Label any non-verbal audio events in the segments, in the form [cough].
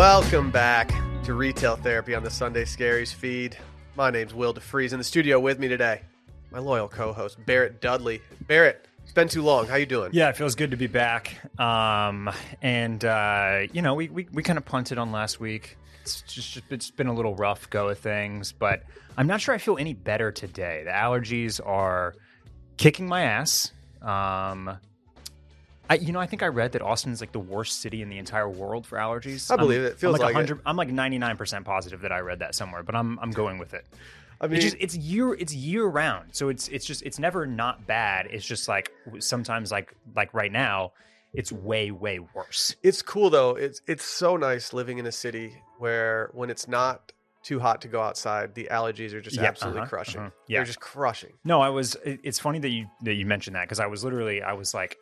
Welcome back to Retail Therapy on the Sunday Scaries feed. My name's Will DeFries. In the studio with me today, my loyal co-host Barrett Dudley. Barrett, it's been too long. How you doing? Yeah, it feels good to be back. Um, and uh, you know, we we, we kind of punted on last week. It's just it's been a little rough go of things, but I'm not sure I feel any better today. The allergies are kicking my ass. Um, I, you know, I think I read that Austin is like the worst city in the entire world for allergies. I believe I'm, it. Feels I'm like, like it. I'm like 99% positive that I read that somewhere, but I'm I'm going with it. I mean, It's just it's year it's year round, so it's it's just it's never not bad. It's just like sometimes like like right now, it's way way worse. it's cool though. It's it's so nice living in a city where when it's not too hot to go outside, the allergies are just Yeah, absolutely uh-huh, crushing. uh-huh. Yeah. They're just crushing. No, I was. it- It's funny that you that you mentioned that because I was literally I was like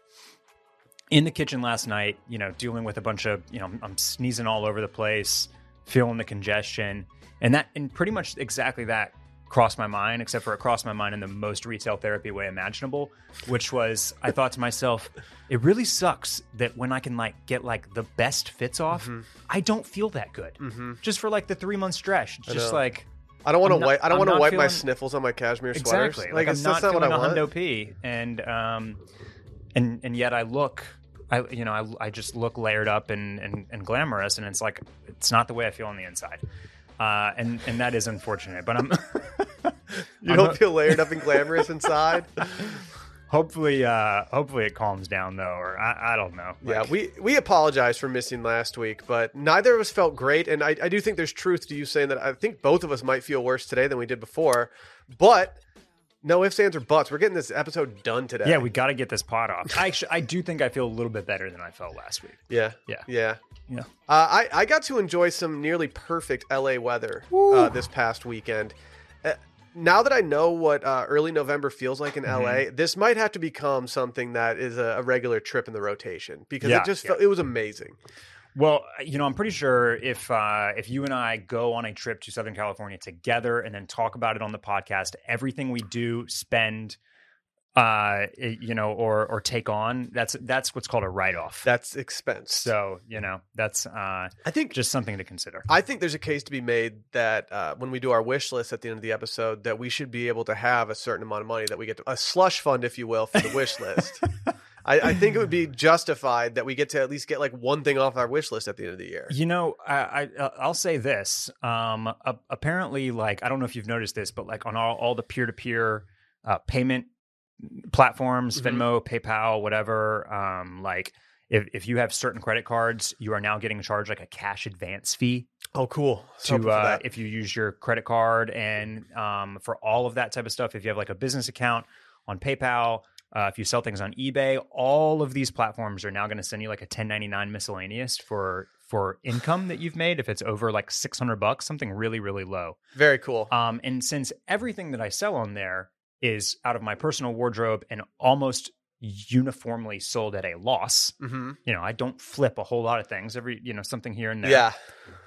in the kitchen last night, you know, dealing with a bunch of you know I'm sneezing all over the place, feeling the congestion, and that and pretty much exactly that crossed my mind, except for it crossed my mind in the most retail therapy way imaginable, which was I thought to myself, it really sucks that when I can like get like the best fits off, I don't feel that good. Mm-hmm. Just for like the three month stretch, just like I don't want to wipe. I don't want to wipe my sniffles on my cashmere sweaters. Exactly. Like, Like, I'm not not what I feeling a want. hundo p, and um, and and yet I look, I you know I, I just look layered up and, and and glamorous, and it's like it's not the way I feel on the inside, uh, and and that is unfortunate. But I'm [laughs] You I'm don't not- feel layered up and glamorous inside. [laughs] hopefully uh hopefully it calms down though, or I, I don't know. Yeah, we we apologize for missing last week, but neither of us felt great, and I, I do think there's truth to you saying that I think both of us might feel worse today than we did before, but no ifs, ands, or buts. We're getting this episode done today. yeah we got to get this pot off. I actually I do think I feel a little bit better than I felt last week. yeah, Yeah. yeah. Yeah. Uh, I I got to enjoy some nearly perfect LA weather uh, this past weekend. Uh, now that I know what uh, early November feels like in Mm-hmm. LA, this might have to become something that is a, a regular trip in the rotation because Yeah, it just yeah. felt, it was amazing. Well, you know, I'm pretty sure if uh, if you and I go on a trip to Southern California together and then talk about it on the podcast, everything we do, spend, uh, you know, or or take on, that's that's what's called a write off. That's expense. So you know, that's uh, I think just something to consider. I think there's a case to be made that uh, when we do our wish list at the end of the episode, that we should be able to have a certain amount of money that we get to, a slush fund, if you will, for the wish list. [laughs] I, I think it would be justified that we get to at least get like one thing off our wish list at the end of the year. You know, I, I I'll say this. Um, apparently, like I don't know if you've noticed this, but like on all, all the peer to peer payment platforms, Mhm. Venmo, PayPal, whatever, um, like if if you have certain credit cards, you are now getting charged like a cash advance fee Oh, cool. To uh, if you use your credit card, and um, for all of that type of stuff, if you have like a business account on PayPal. Uh, if you sell things on eBay, all of these platforms are now going to send you like a 1099 miscellaneous for for income that you've made if it's over like 600 bucks, something really really low. Very cool. Um, and since everything that I sell on there is out of my personal wardrobe and almost uniformly sold at a loss, hmm you know, I don't flip a whole lot of things. Every you know something here and there. Yeah,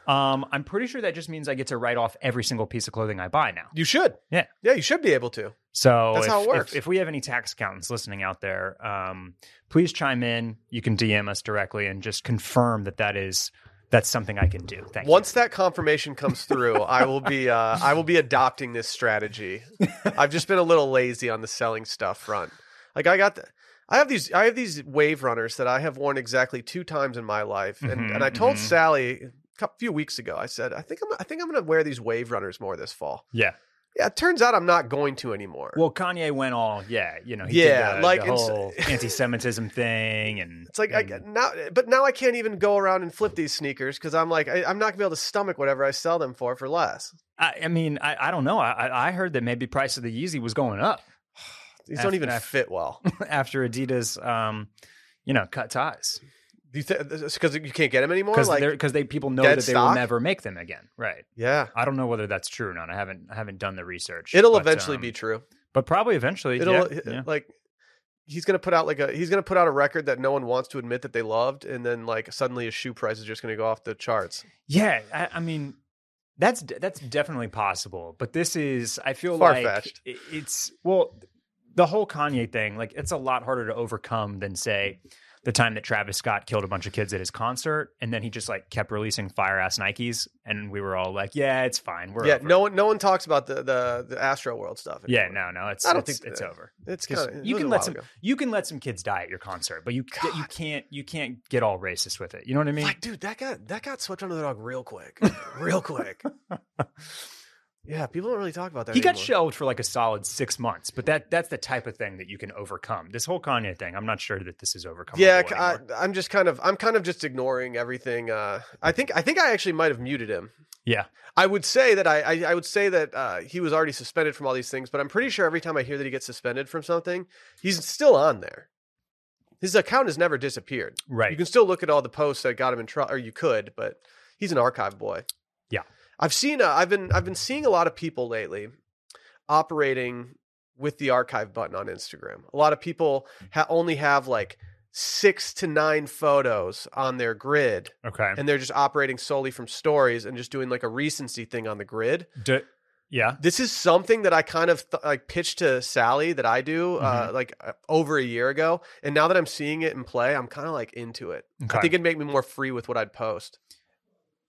Um, I'm pretty sure that just means I get to write off every single piece of clothing I buy now. you should. Yeah. yeah, you should be able to. So That's if, how it if- works. If, we have any tax accountants listening out there, um, please chime in. You can DM us directly and just confirm that that is that's something I can do. Thank Once that confirmation comes through, [laughs] I will be uh, I will be adopting this strategy. I've just been a little lazy on the selling stuff front. Like I got the, I have these I have these wave runners that I have worn exactly two times in my life, and Mhm, and I told mhm. Sally a few weeks ago. I said I think I'm I think I'm going to wear these wave runners more this fall. Yeah. Yeah, it turns out I'm not going to anymore. Well, Kanye went all yeah, you know, he Yeah, did the, like, the whole [laughs] anti-Semitism thing, and It's like I, and- now, but now I can't even go around and flip these sneakers because I'm like I, I'm not gonna be able to stomach whatever I sell them for for less. I, I mean, I, I don't know. I, I- I heard that maybe price of the Yeezy was going up [sighs] These Af- don't even fit well. [laughs] after Adidas, um, you know, cut ties Do you think because you can't get them anymore? because Like, they people know that they will never make them again. Right. yeah, I don't know whether that's true or not. I haven't I haven't done the research. it'll but, eventually um, be true. but probably eventually. It'll yeah, yeah. like he's gonna put out like a he's gonna put out a record that no one wants to admit that they loved, and then like suddenly his shoe price is just gonna go off the charts. Yeah, I, I mean, that's that's definitely possible. But this is, I feel like Far-fetched. it- it's well, the whole Kanye thing. Like, it's a lot harder to overcome than say, the time that Travis Scott killed a bunch of kids at his concert, and then he just like kept releasing fire ass Nikes, and we were all like, "Yeah, it's fine. We're yeah, over no one no one talks about the the, the Astroworld stuff. yeah, no, no, it's I don't it's, think- it's over. It's kind of you can let some you can let some kids die at your concert, but you you can't you can't get all racist with it. You know what I mean? Like, dude, that got that got swept under the dog real quick, [laughs] real quick. [laughs] Yeah, people don't really talk about that. he got shelved for like a solid six months, but that that's the type of thing that you can overcome. This whole Kanye thing, I'm not sure that this is overcome. Yeah, I, I'm just kind of I'm kind of just ignoring everything. Uh, I think I think I actually might have muted him. yeah, I would say that I I, I would say that uh, he was already suspended from all these things, but I'm pretty sure every time I hear that he gets suspended from something, he's still on there. His account has never disappeared. right. You can still look at all the posts that got him in trouble, or you could, but he's an archive boy. Yeah. I've seen. Uh, I've been. I've been seeing a lot of people lately operating with the archive button on Instagram. A lot of people ha- only have like six to nine photos on their grid, okay. and they're just operating solely from stories and just doing like a recency thing on the grid. D- yeah. This is something that I kind of th- like pitched to Sally that I do uh, Mm-hmm. like uh, over a year ago, and now that I'm seeing it in play, I'm kind of like into it. Okay. I think it'd make me more free with what I'd post.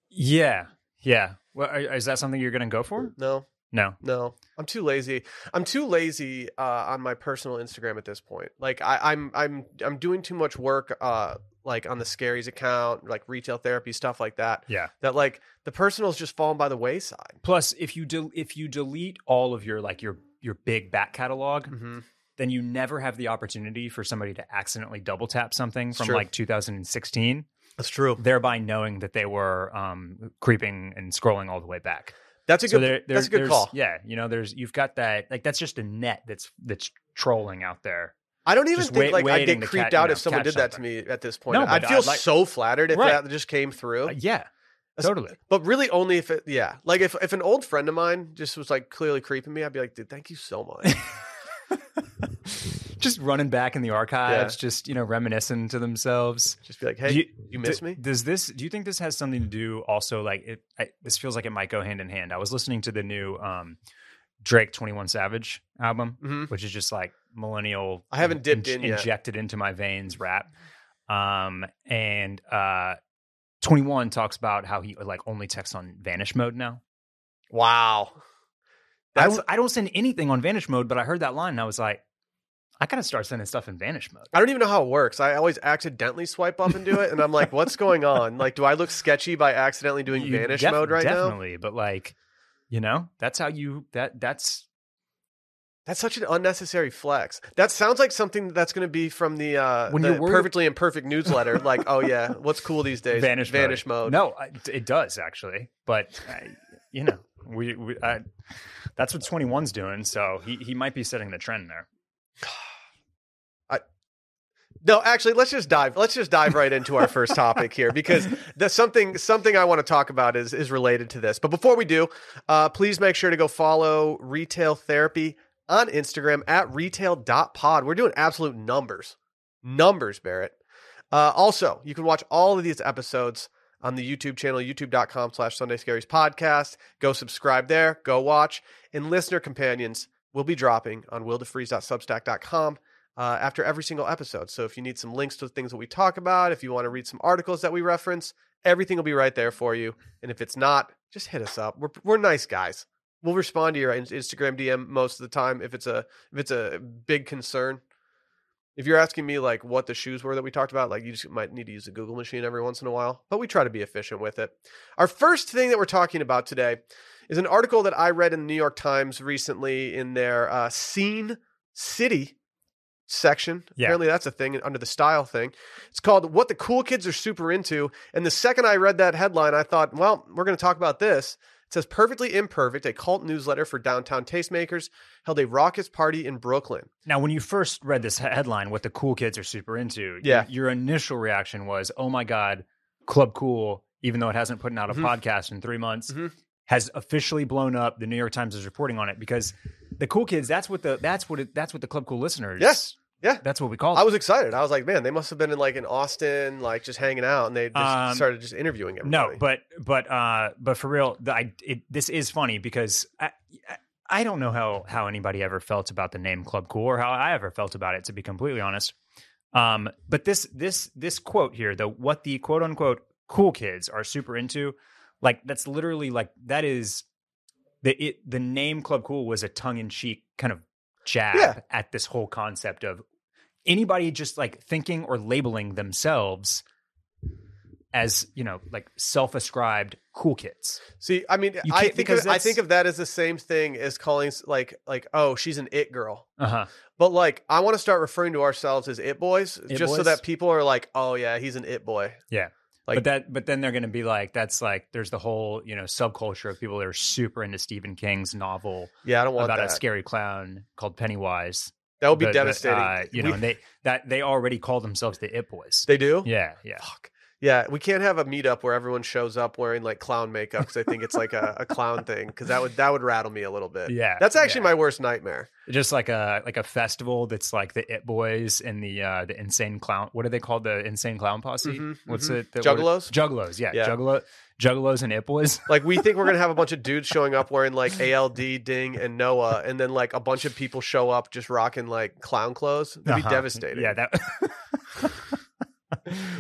yeah. Yeah. Well, are- is that something you're going to go for? No, No. no, I'm too lazy. I'm too lazy uh, on my personal Instagram at this point. Like I, I'm, I'm, I'm doing too much work, uh, like on the Scaries account, like retail therapy stuff like that. Yeah. That like the personal's just fallen by the wayside. Plus, if you del- if you delete all of your like your your big back catalog, Mm-hmm. then you never have the opportunity for somebody to accidentally double tap something from like 2016, That's true. thereby knowing that they were um, creeping and scrolling all the way back. That's a so good. there, there- that's a good call. Yeah, you know, there's you've got that like that's just a net that's that's trolling out there. I don't even Just think wait- like I'd get creeped ca- you out know, if someone did that to me at this point. No, I'd feel I'd like- so flattered if Right. that just came through. Uh, yeah, totally. But really, only if it, yeah, like if if an old friend of mine just was like clearly creeping me, I'd be like, dude, thank you so much. [laughs] just running back in the archives, just you know, reminiscing to themselves. just be like, hey, Do you, you- miss D- me? Does this? Do you think this has something to do also like it? I, this feels like it might go hand in hand. I was listening to the new um, Drake Twenty One Savage album, hmm which is just like millennial. I haven't dipped in yet. Injected into my veins rap, um, and uh, Twenty One talks about how he like only texts on vanish mode now. Wow, I don't, I don't send anything on vanish mode, but I heard that line and I was like, I gotta start sending stuff in vanish mode. I don't even know how it works. I always accidentally swipe up and do it, and I'm like, what's going on? Like, do I look sketchy by accidentally doing You vanish def- mode right now? Definitely, but like, you know, that's how you that that's That's such an unnecessary flex. That sounds like something that's going to be from the uh, When the you're worried- perfectly imperfect newsletter. like, oh yeah, what's cool these days? vanish vanish mode. No, I- it does actually, but I, you know, we, we I, that's what 21's doing. So he he might be setting the trend there. [sighs] [sighs] [sighs] No, actually, let's just dive. Let's just dive right into our first topic here because there's something something I want to talk about is is related to this. But before we do, uh, please make sure to go follow Retail Therapy on Instagram at retail.pod. We're doing absolute numbers, numbers, Barrett. Uh, also, you can watch all of these episodes on the YouTube channel, youtube.com slash Sunday Scaries podcast. Go subscribe there, go watch. And listener companions will be dropping on willdefries.substack.com uh, after every single episode. So if you need some links to things that we talk about, if you want to read some articles that we reference, everything will be right there for you. And if it's not, just hit us up. We're we're nice guys. We'll respond to your Instagram DM most of the time if it's a if it's a big concern. If you're asking me like what the shoes were that we talked about, like you just might need to use a Google machine every once in a while, but we try to be efficient with it. Our first thing that we're talking about today is an article that I read in the New York Times recently in their uh, Scene City section. Yeah. Apparently, that's a thing under the style thing. It's called What the Cool Kids Are Super Into. And the second I read that headline, I thought, well, we're going to talk about this. It says Perfectly Imperfect, a cult newsletter for downtown tastemakers, held a raucous party in Brooklyn. Now, when you first read this headline, what the cool kids are super into, Yeah. your initial reaction was, "Oh my god, Club Cool!" Even though it hasn't put out a Mhm. podcast in three months, Mhm. has officially blown up. The New York Times is reporting on it because the cool kids. That's what the that's what it, that's what the Club Cool listeners. Yes. Yeah. that's what we call. I was excited. I was like, man, they must have been in like in Austin, like just hanging out, and they just Um, started just interviewing everybody. No, but but uh, but for real, the, I it, this is funny because I. I- I don't know how how anybody ever felt about the name Club Cool or how I ever felt about it. To be completely honest, Um, but this this this quote here, the what the quote unquote cool kids are super into, like that's literally like that is the it the name Club Cool was a tongue in cheek kind of jab Yeah. at this whole concept of anybody just like thinking or labeling themselves as you know like self-ascribed cool kids. See, I mean, I think of, I think of that as the same thing as calling like like oh she's an it girl, Uh huh. but like I want to start referring to ourselves as it boys, It just so that people are like oh yeah he's an it boy. Yeah. Like- but that but then they're going to be like that's like there's the whole you know subculture of people that are super into Stephen King's novel Yeah, I don't want about that. a scary clown called Pennywise. That would be The- the, devastating. uh, you know, We- and they that they already call themselves the It Boys. they do. yeah, yeah. Fuck. Yeah, we can't have a meetup where everyone shows up wearing like clown makeup because I think it's like a, a clown thing because that would that would rattle me a little bit. Yeah, that's actually yeah. my worst nightmare. Just like a like a festival that's like the It Boys and the uh the insane clown. What are they called? The insane clown posse. Mhm, What's mhm. it? The, Juggalos? What, juggalos. Yeah, Yeah. juggalo, juggalos and It Boys. [laughs] Like we think we're gonna have a bunch of [laughs] dudes showing up wearing like ALD, Ding, and Noah, and then like a bunch of people show up just rocking like clown clothes. That'd be Uh-huh. devastating. Yeah, that. [laughs]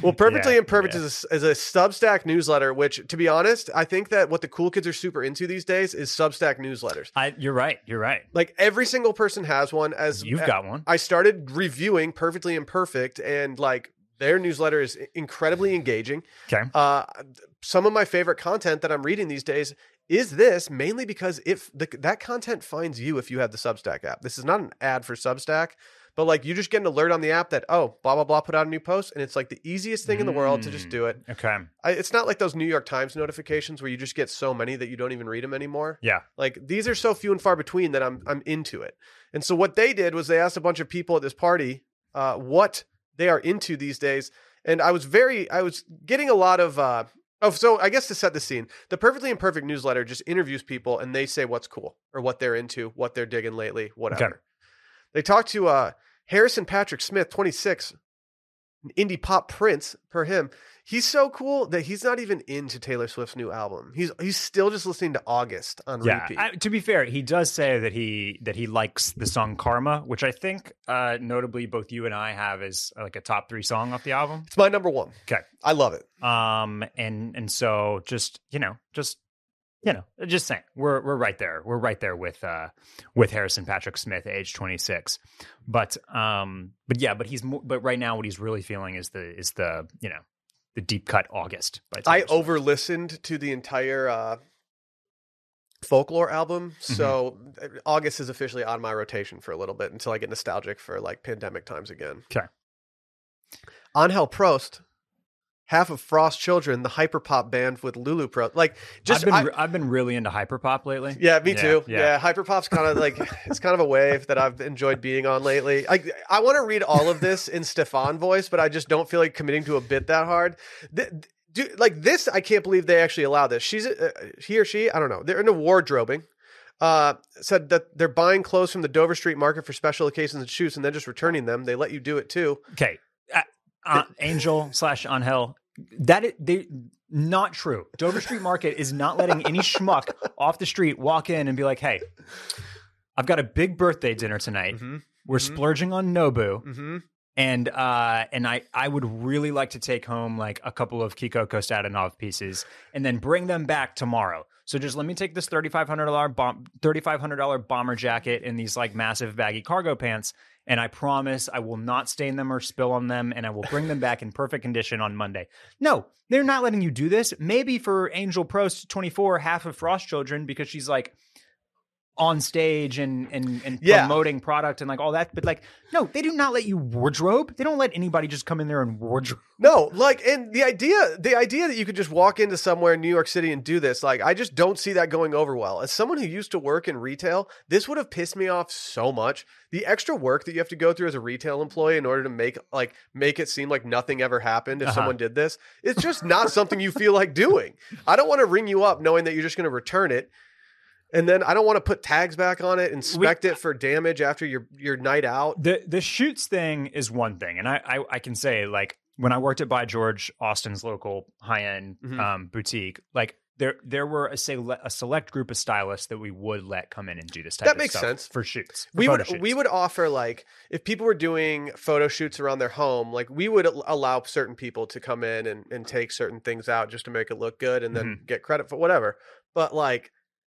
Well, Perfectly Yeah, Imperfect yeah. is, a, is a Substack newsletter, which, to be honest, I think that what the cool kids are super into these days is Substack newsletters. I, you're right. You're right. Like every single person has one. As You've got one. I started reviewing Perfectly Imperfect, and like their newsletter is incredibly engaging. Okay. Uh, some of my favorite content that I'm reading these days is this mainly because if the, that content finds you if you have the Substack app. This is not an ad for Substack, but like you just get an alert on the app that oh blah blah blah put out a new post, and it's like the easiest thing in the world to just Mm. do it. Okay. I, it's not like those New York Times notifications where you just get so many that you don't even read them anymore. Yeah. Like these are so few and far between that I'm I'm into it. And so what they did was they asked a bunch of people at this party uh, what they are into these days, and I was very I was getting a lot of. Uh, Oh, so I guess to set the scene, the Perfectly Imperfect newsletter just interviews people and they say what's cool or what they're into, what they're digging lately, whatever. Okay. They talked to uh, Harrison Patrick Smith, 26, an indie pop prince per him. He's so cool that he's not even into Taylor Swift's new album. He's he's still just listening to August on Yeah. repeat. I, to be fair, he does say that he that he likes the song Karma, which I think uh notably both you and I have as uh, like a top 3 song off the album. it's my number one. Okay. I love it. Um and and so just, you know, just you know, just saying. We're we're right there. We're right there with uh with Harrison Patrick Smith age 26. But um but yeah, but he's more, but right now what he's really feeling is the is the, you know, the deep cut August by I over listened to the entire uh, folklore album, Mm-hmm. so uh, August is officially on my rotation for a little bit until I get nostalgic for like pandemic times again. 'Kay. Angel Prost, half of Frost Children, the hyperpop band with Lulu Prost. Like just I've been I- I've been really into hyperpop lately. Yeah, me too. yeah. Yeah, hyperpop's kind of like [laughs] it's kind of a wave that I've enjoyed being on lately. I I want to read all of this in Stefan voice, but I just don't feel like committing to a bit that hard. Th- do, like this, I can't believe they actually allow this. She's uh, he or she, I don't know. They're into wardrobing. Uh, said that they're buying clothes from the Dover Street Market for special occasions and shoots, and then just returning them. They let you do it too. Okay, uh, uh, Angel slash Angel. That is they not true. Dover Street Market is not letting any schmuck [laughs] off the street walk in and be like, "Hey, I've got a big birthday dinner tonight. Mm-hmm. We're Mhm. splurging on Nobu, Mm-hmm. and uh, and I I would really like to take home like a couple of Kiko Kostadinov pieces and then bring them back tomorrow." So just let me take this thirty five hundred dollar bomb thirty five hundred dollar bomber jacket and these like massive baggy cargo pants, and I promise I will not stain them or spill on them, and I will bring them back in perfect condition on Monday. No, they're not letting you do this. Maybe for Angel Prost twenty four, half of Frost Children, because she's like on stage and and and Yeah. promoting product and like all that. But like, no, they do not let you wardrobe. They don't let anybody just come in there and wardrobe. No, like, and the idea, the idea that you could just walk into somewhere in New York City and do this, like, I just don't see that going over well. As someone who used to work in retail, this would have pissed me off so much. The extra work that you have to go through as a retail employee in order to make, like, make it seem like nothing ever happened if Uh-huh. someone did this, it's just not something you feel like doing. I don't want to ring you up knowing that you're just going to return it. And then I don't want to put tags back on it, inspect it for damage after your your night out. The the shoots thing is one thing, and I I, I can say like when I worked at By George, Austin's local high end Mhm. um, boutique, like there there were a say a select group of stylists that we would let come in and do this type That of makes stuff sense. for shoots. for we would shoots. we would offer like if people were doing photo shoots around their home like we would allow certain people to come in and, and take certain things out just to make it look good and then Mm-hmm. get credit for whatever but like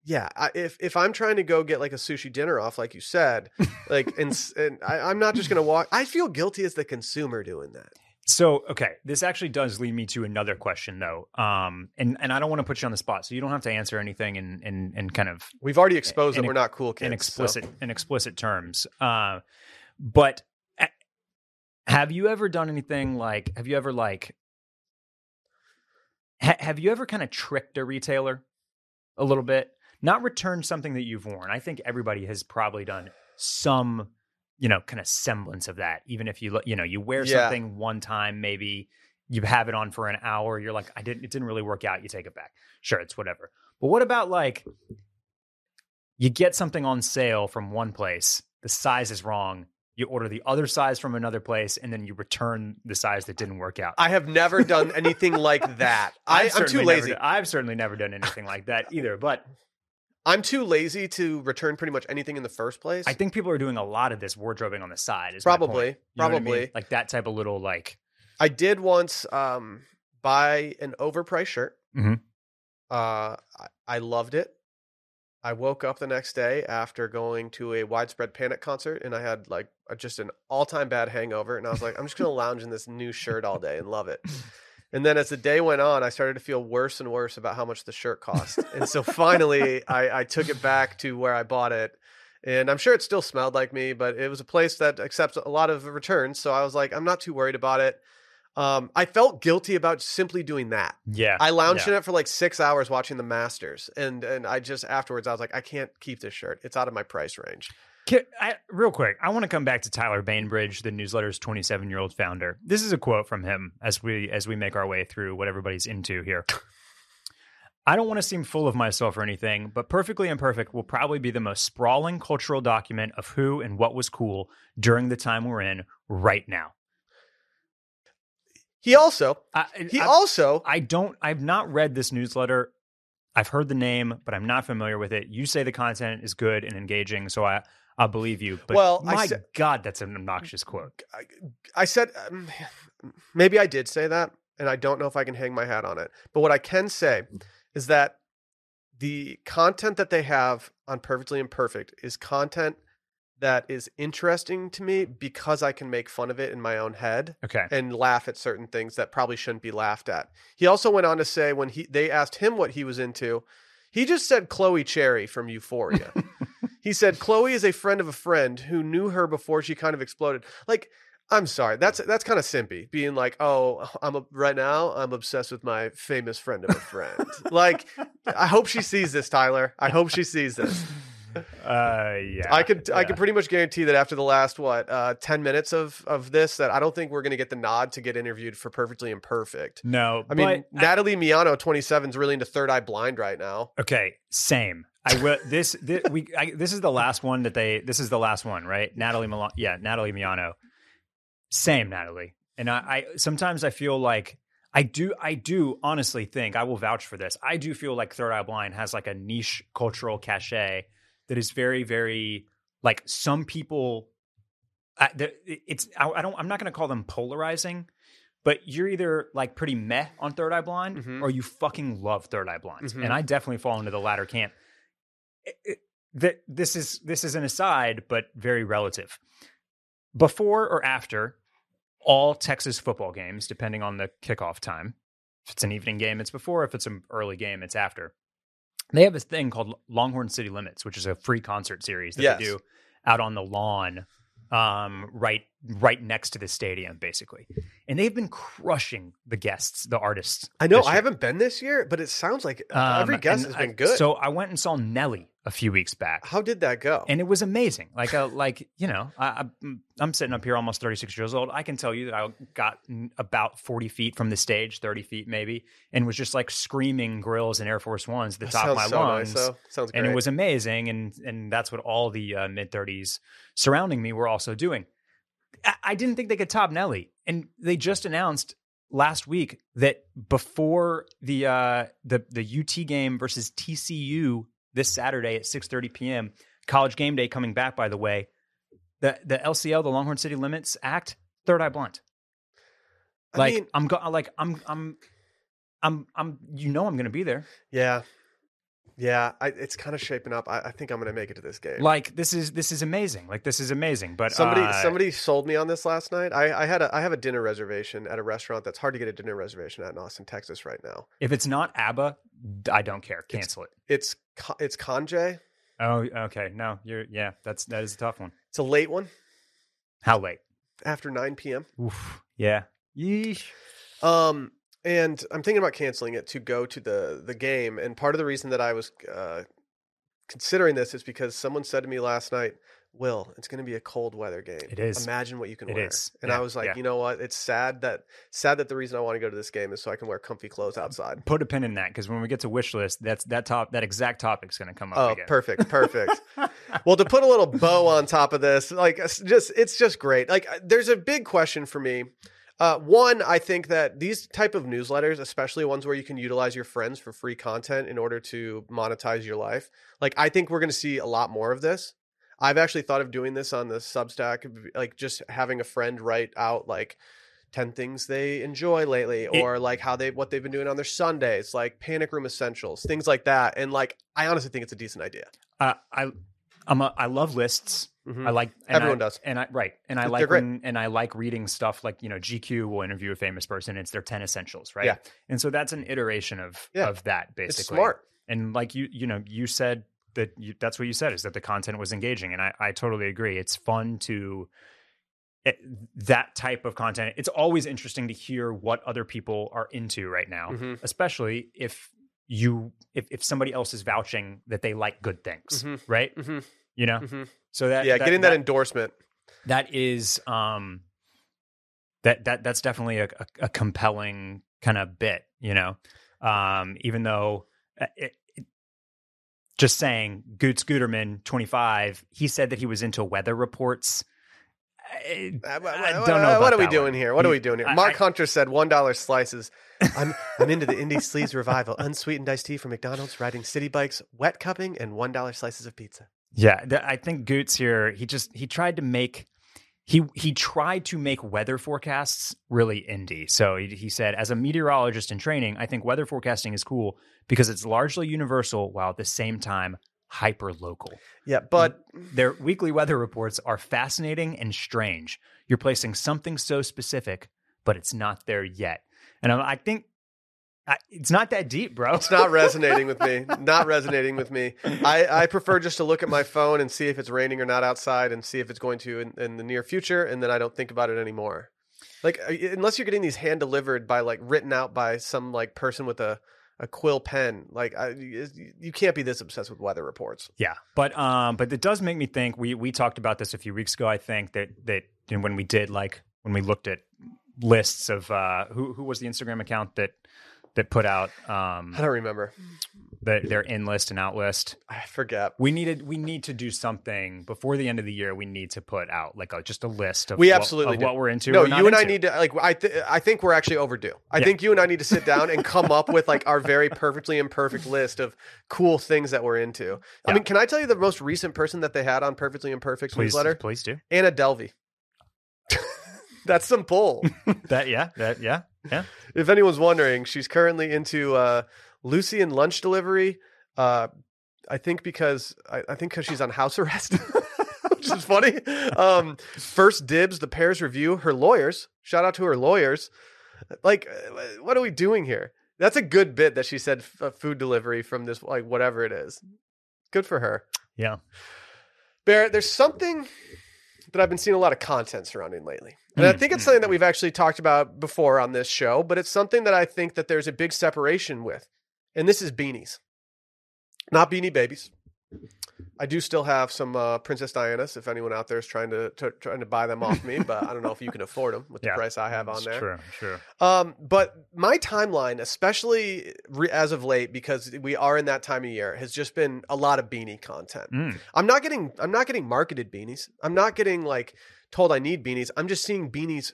yeah I, if if i'm trying to go get like a sushi dinner off like you said like and, [laughs] and I, i'm not just gonna walk i feel guilty as the consumer doing that So, okay, this actually does lead me to another question, though. Um, and and I don't want to put you on the spot, so you don't have to answer anything in in, in kind of we've already exposed in that we're not cool kids in so- explicit in explicit terms. Uh, but have you ever done anything like? Have you ever like? Ha- have you ever kind of tricked a retailer a little bit? Not return something that you've worn. I think everybody has probably done some, you know, kind of semblance of that. Even if you, you know, you wear Yeah. something one time, maybe you have it on for an hour. You're like, I didn't. It didn't really work out. You take it back. Sure, it's whatever. But what about like you get something on sale from one place, the size is wrong. You order the other size from another place, and then you return the size that didn't work out. i have never done anything like that [laughs] I, i'm too lazy done- I've certainly never done anything like that either. But i'm too lazy to return pretty much anything in the first place I think people are doing a lot of this wardrobing on the side. Is probably what I mean? probably like that type of little like. I did once um, buy an overpriced shirt. Mhm. Uh, I, I loved it. I woke up the next day after going to a widespread panic concert, and I had like a, just an all-time bad hangover. And I was like, I'm just gonna lounge in this new shirt all day and love it. [laughs] And then as the day went on, I started to feel worse and worse about how much the shirt cost. and so finally, [laughs] I, I took it back to where I bought it. And I'm sure it still smelled like me, but it was a place that accepts a lot of returns. So I was like, I'm not too worried about it. Um, I felt guilty about simply doing that. Yeah, I lounged yeah. in it for like six hours watching the Masters, and and I just afterwards I was like, I can't keep this shirt. It's out of my price range. I, real quick, I want to come back to Tyler Bainbridge, the newsletter's 27 year old founder. This is a quote from him as we as we make our way through what everybody's into here. I don't want to seem full of myself or anything, but Perfectly Imperfect will probably be the most sprawling cultural document of who and what was cool during the time we're in right now. He also I, he I, also I don't. I've not read this newsletter. I've heard the name, but I'm not familiar with it. You say the content is good and engaging, so I I believe you. But Well, my said- God, that's an obnoxious quote. I, I said um, [sighs] maybe I did say that, and I don't know if I can hang my hat on it. But what I can say is that the content that they have on Perfectly Imperfect is content that is interesting to me because I can make fun of it in my own head Okay. and laugh at certain things that probably shouldn't be laughed at. He also went on to say when he they asked him what he was into, he just said Chloe Cherry from Euphoria. He said Chloe is a friend of a friend who knew her before she kind of exploded. Like I'm sorry, that's that's kind of simpy. Being like, oh, I'm a, right now I'm obsessed with my famous friend of a friend. like, I hope she sees this, Tyler. I hope she sees this. Uh, yeah. I could I yeah. could pretty much guarantee that after the last what uh, ten minutes of of this, that I don't think we're going to get the nod to get interviewed for Perfectly Imperfect. No, I mean, Natalie Miano, twenty seven, is really into Third Eye Blind right now. okay, same. I will. This, this we. I, this is the last one that they. This is the last one, right? Natalie Milan. Yeah, Natalie Miano. Same, Natalie. And I, I sometimes I feel like I do. I do honestly think I will vouch for this. I do feel like Third Eye Blind has like a niche cultural cachet that is very, very like some people. I, it's. I, I don't. I'm not going to call them polarizing. But you're either like pretty meh on Third Eye Blind, Mhm. or you fucking love Third Eye Blind, Mhm. and I definitely fall into the latter camp. That this is this is an aside, but very relative. Before or after all Texas football games, depending on the kickoff time. If it's an evening game, it's before. If it's an early game, it's after. They have this thing called Longhorn City Limits, which is a free concert series that Yes. they do out on the lawn, um, right right next to the stadium, basically. And they've been crushing the guests, the artists. I know I haven't been this year, but it sounds like Um, every guest has been good. So I went and saw Nelly a few weeks back. how did that go? and it was amazing. Like a like you know, I, I I'm sitting up here almost 36 years old. I can tell you that I got about 40 feet from the stage, 30 feet maybe, and was just like screaming grills and Air Force Ones at the That top of my so lungs. nice. Sounds great. and it was amazing, and and that's what all the uh, mid 30s surrounding me were also doing. I, I didn't think they could top Nelly, and they just announced last week that before the uh, the the UT game versus TCU this Saturday at 6:30 p.m. College game day coming back. By the way, the the LCL, the Longhorn City Limits Act, Third Eye Blind. I Like mean, I'm go- like I'm I'm I'm I'm you know I'm going to be there. yeah, yeah. I, it's kind of shaping up. I, I think I'm going to make it to this game. Like this is this is amazing. Like this is amazing. But somebody uh, somebody sold me on this last night. I, I had a I have a dinner reservation at a restaurant that's hard to get a dinner reservation at in Austin, Texas, right now. if it's not ABBA, I don't care. Cancel it. It's it's Canje. Oh, okay. No, you're yeah. That's that is a tough one. It's a late one How late? after 9 p.m. Oof. Yeah. Yeesh. Um, and I'm thinking about canceling it to go to the the game. And part of the reason that I was uh, considering this is because someone said to me last night, "Will, it's going to be a cold weather game. It is. Imagine what you can It wear." is. And Yeah, I was like, yeah. you know what? It's sad that sad that the reason I want to go to this game is so I can wear comfy clothes outside. Put a pin in that because when we get to wish list, that's that top that exact topic's going to come up Oh, again. perfect, perfect. [laughs] well, to put a little bow on top of this, like it's just it's just great. Like uh, there's a big question for me. Uh, one, I think that these type of newsletters, especially ones where you can utilize your friends for free content in order to monetize your life, like I think we're going to see a lot more of this. I've actually thought of doing this on the Substack, like just having a friend write out like 10 things they enjoy lately It- or like how they what they've been doing on their Sundays, like panic room essentials, things like that. And like I honestly think it's a decent idea. Uh, I I'm a, I love lists. Mhm. I like and Everyone I- does. and I right and I like when, and I like reading stuff like you know GQ will interview a famous person. It's their ten essentials, right? Yeah. And so that's an iteration of Yeah. of that basically. It's smart. and like you you know you said that you, that's what you said is that the content was engaging and i, I totally agree it's fun to it, that type of content it's always interesting to hear what other people are into right now Mhm. especially if you if, if somebody else is vouching that they like good things Mhm. right Mhm. you know Mhm. So that Yeah, getting that, endorsement. that is um that that that's definitely a, a, a compelling kind of bit you know um even though uh, it, it, just saying Goots Guterman 25 he said that he was into weather reports I, Uh, I what- don't know What are we doing one. here? What are we doing here? Mark I- Hunter said one dollar slices. [laughs] I'm I'm into the indie sleaze revival. Unsweetened iced tea from McDonald's, riding city bikes, wet cupping, and one dollar slices of pizza. Yeah, th- I think Goots here. He just he tried to make he he tried to make weather forecasts really indie. So he, he said, as a meteorologist in training, I think weather forecasting is cool because it's largely universal while at the same time hyper local. Yeah, but Their weekly weather reports are fascinating and strange. You're placing something so specific, but it's not there yet. And I, I think I, it's not that deep, bro. it's not [laughs] resonating with me. Not resonating with me. I, I prefer just to look at my phone and see if it's raining or not outside, and see if it's going to in, in the near future, and then I don't think about it anymore. Like uh, unless you're getting these hand delivered by like written out by some like person with a a quill pen, like I, you you can't be this obsessed with weather reports. Yeah, but um, but it does make me think. We we talked about this a few weeks ago. I think that that you know, when we did like when we looked at lists of uh, who who was the Instagram account that that put out um I don't remember. the, their in list and out list. I forget. We needed we need to do something before the end of the year. We need to put out like a, just a list of We what- absolutely of what we're into. No, you and I need to like. I th- I think we're actually overdue. I Yeah. think you and I need to sit down and come up with like our very perfectly imperfect list of cool things that we're into. I Yeah. mean, can I tell you the most recent person that they had on Perfectly Imperfect please newsletter? please do Anna Delvey. [laughs] That's some pull. [laughs] that. Yeah, that yeah yeah. [laughs] if anyone's wondering, she's currently into uh, Lucy and lunch delivery. Uh, I think because I, I think because she's on house arrest, [laughs] which is funny. Um, first dibs, the Paris Review. Her lawyers, shout out to her lawyers. Like, uh, what are we doing here? That's a good bit that she said f- uh, food delivery from this, like whatever it is. Good for her. Yeah. Barrett, there's something that I've been seeing a lot of content surrounding lately. And I Mm, think it's mm, something that we've actually talked about before on this show, but it's something that I think that there's a big separation with. And this is beanies. Not beanie babies. I do still have some uh, Princess Diana's if anyone out there is trying to, to trying to buy them off me, but I don't know if you can afford them with the [laughs] Yeah, price I have on there. True, true. Um, but my timeline, especially re- as of late, because we are in that time of year, has just been a lot of beanie content. Mm. I'm not getting I'm not getting marketed beanies. I'm not getting like told I need beanies. I'm just seeing beanies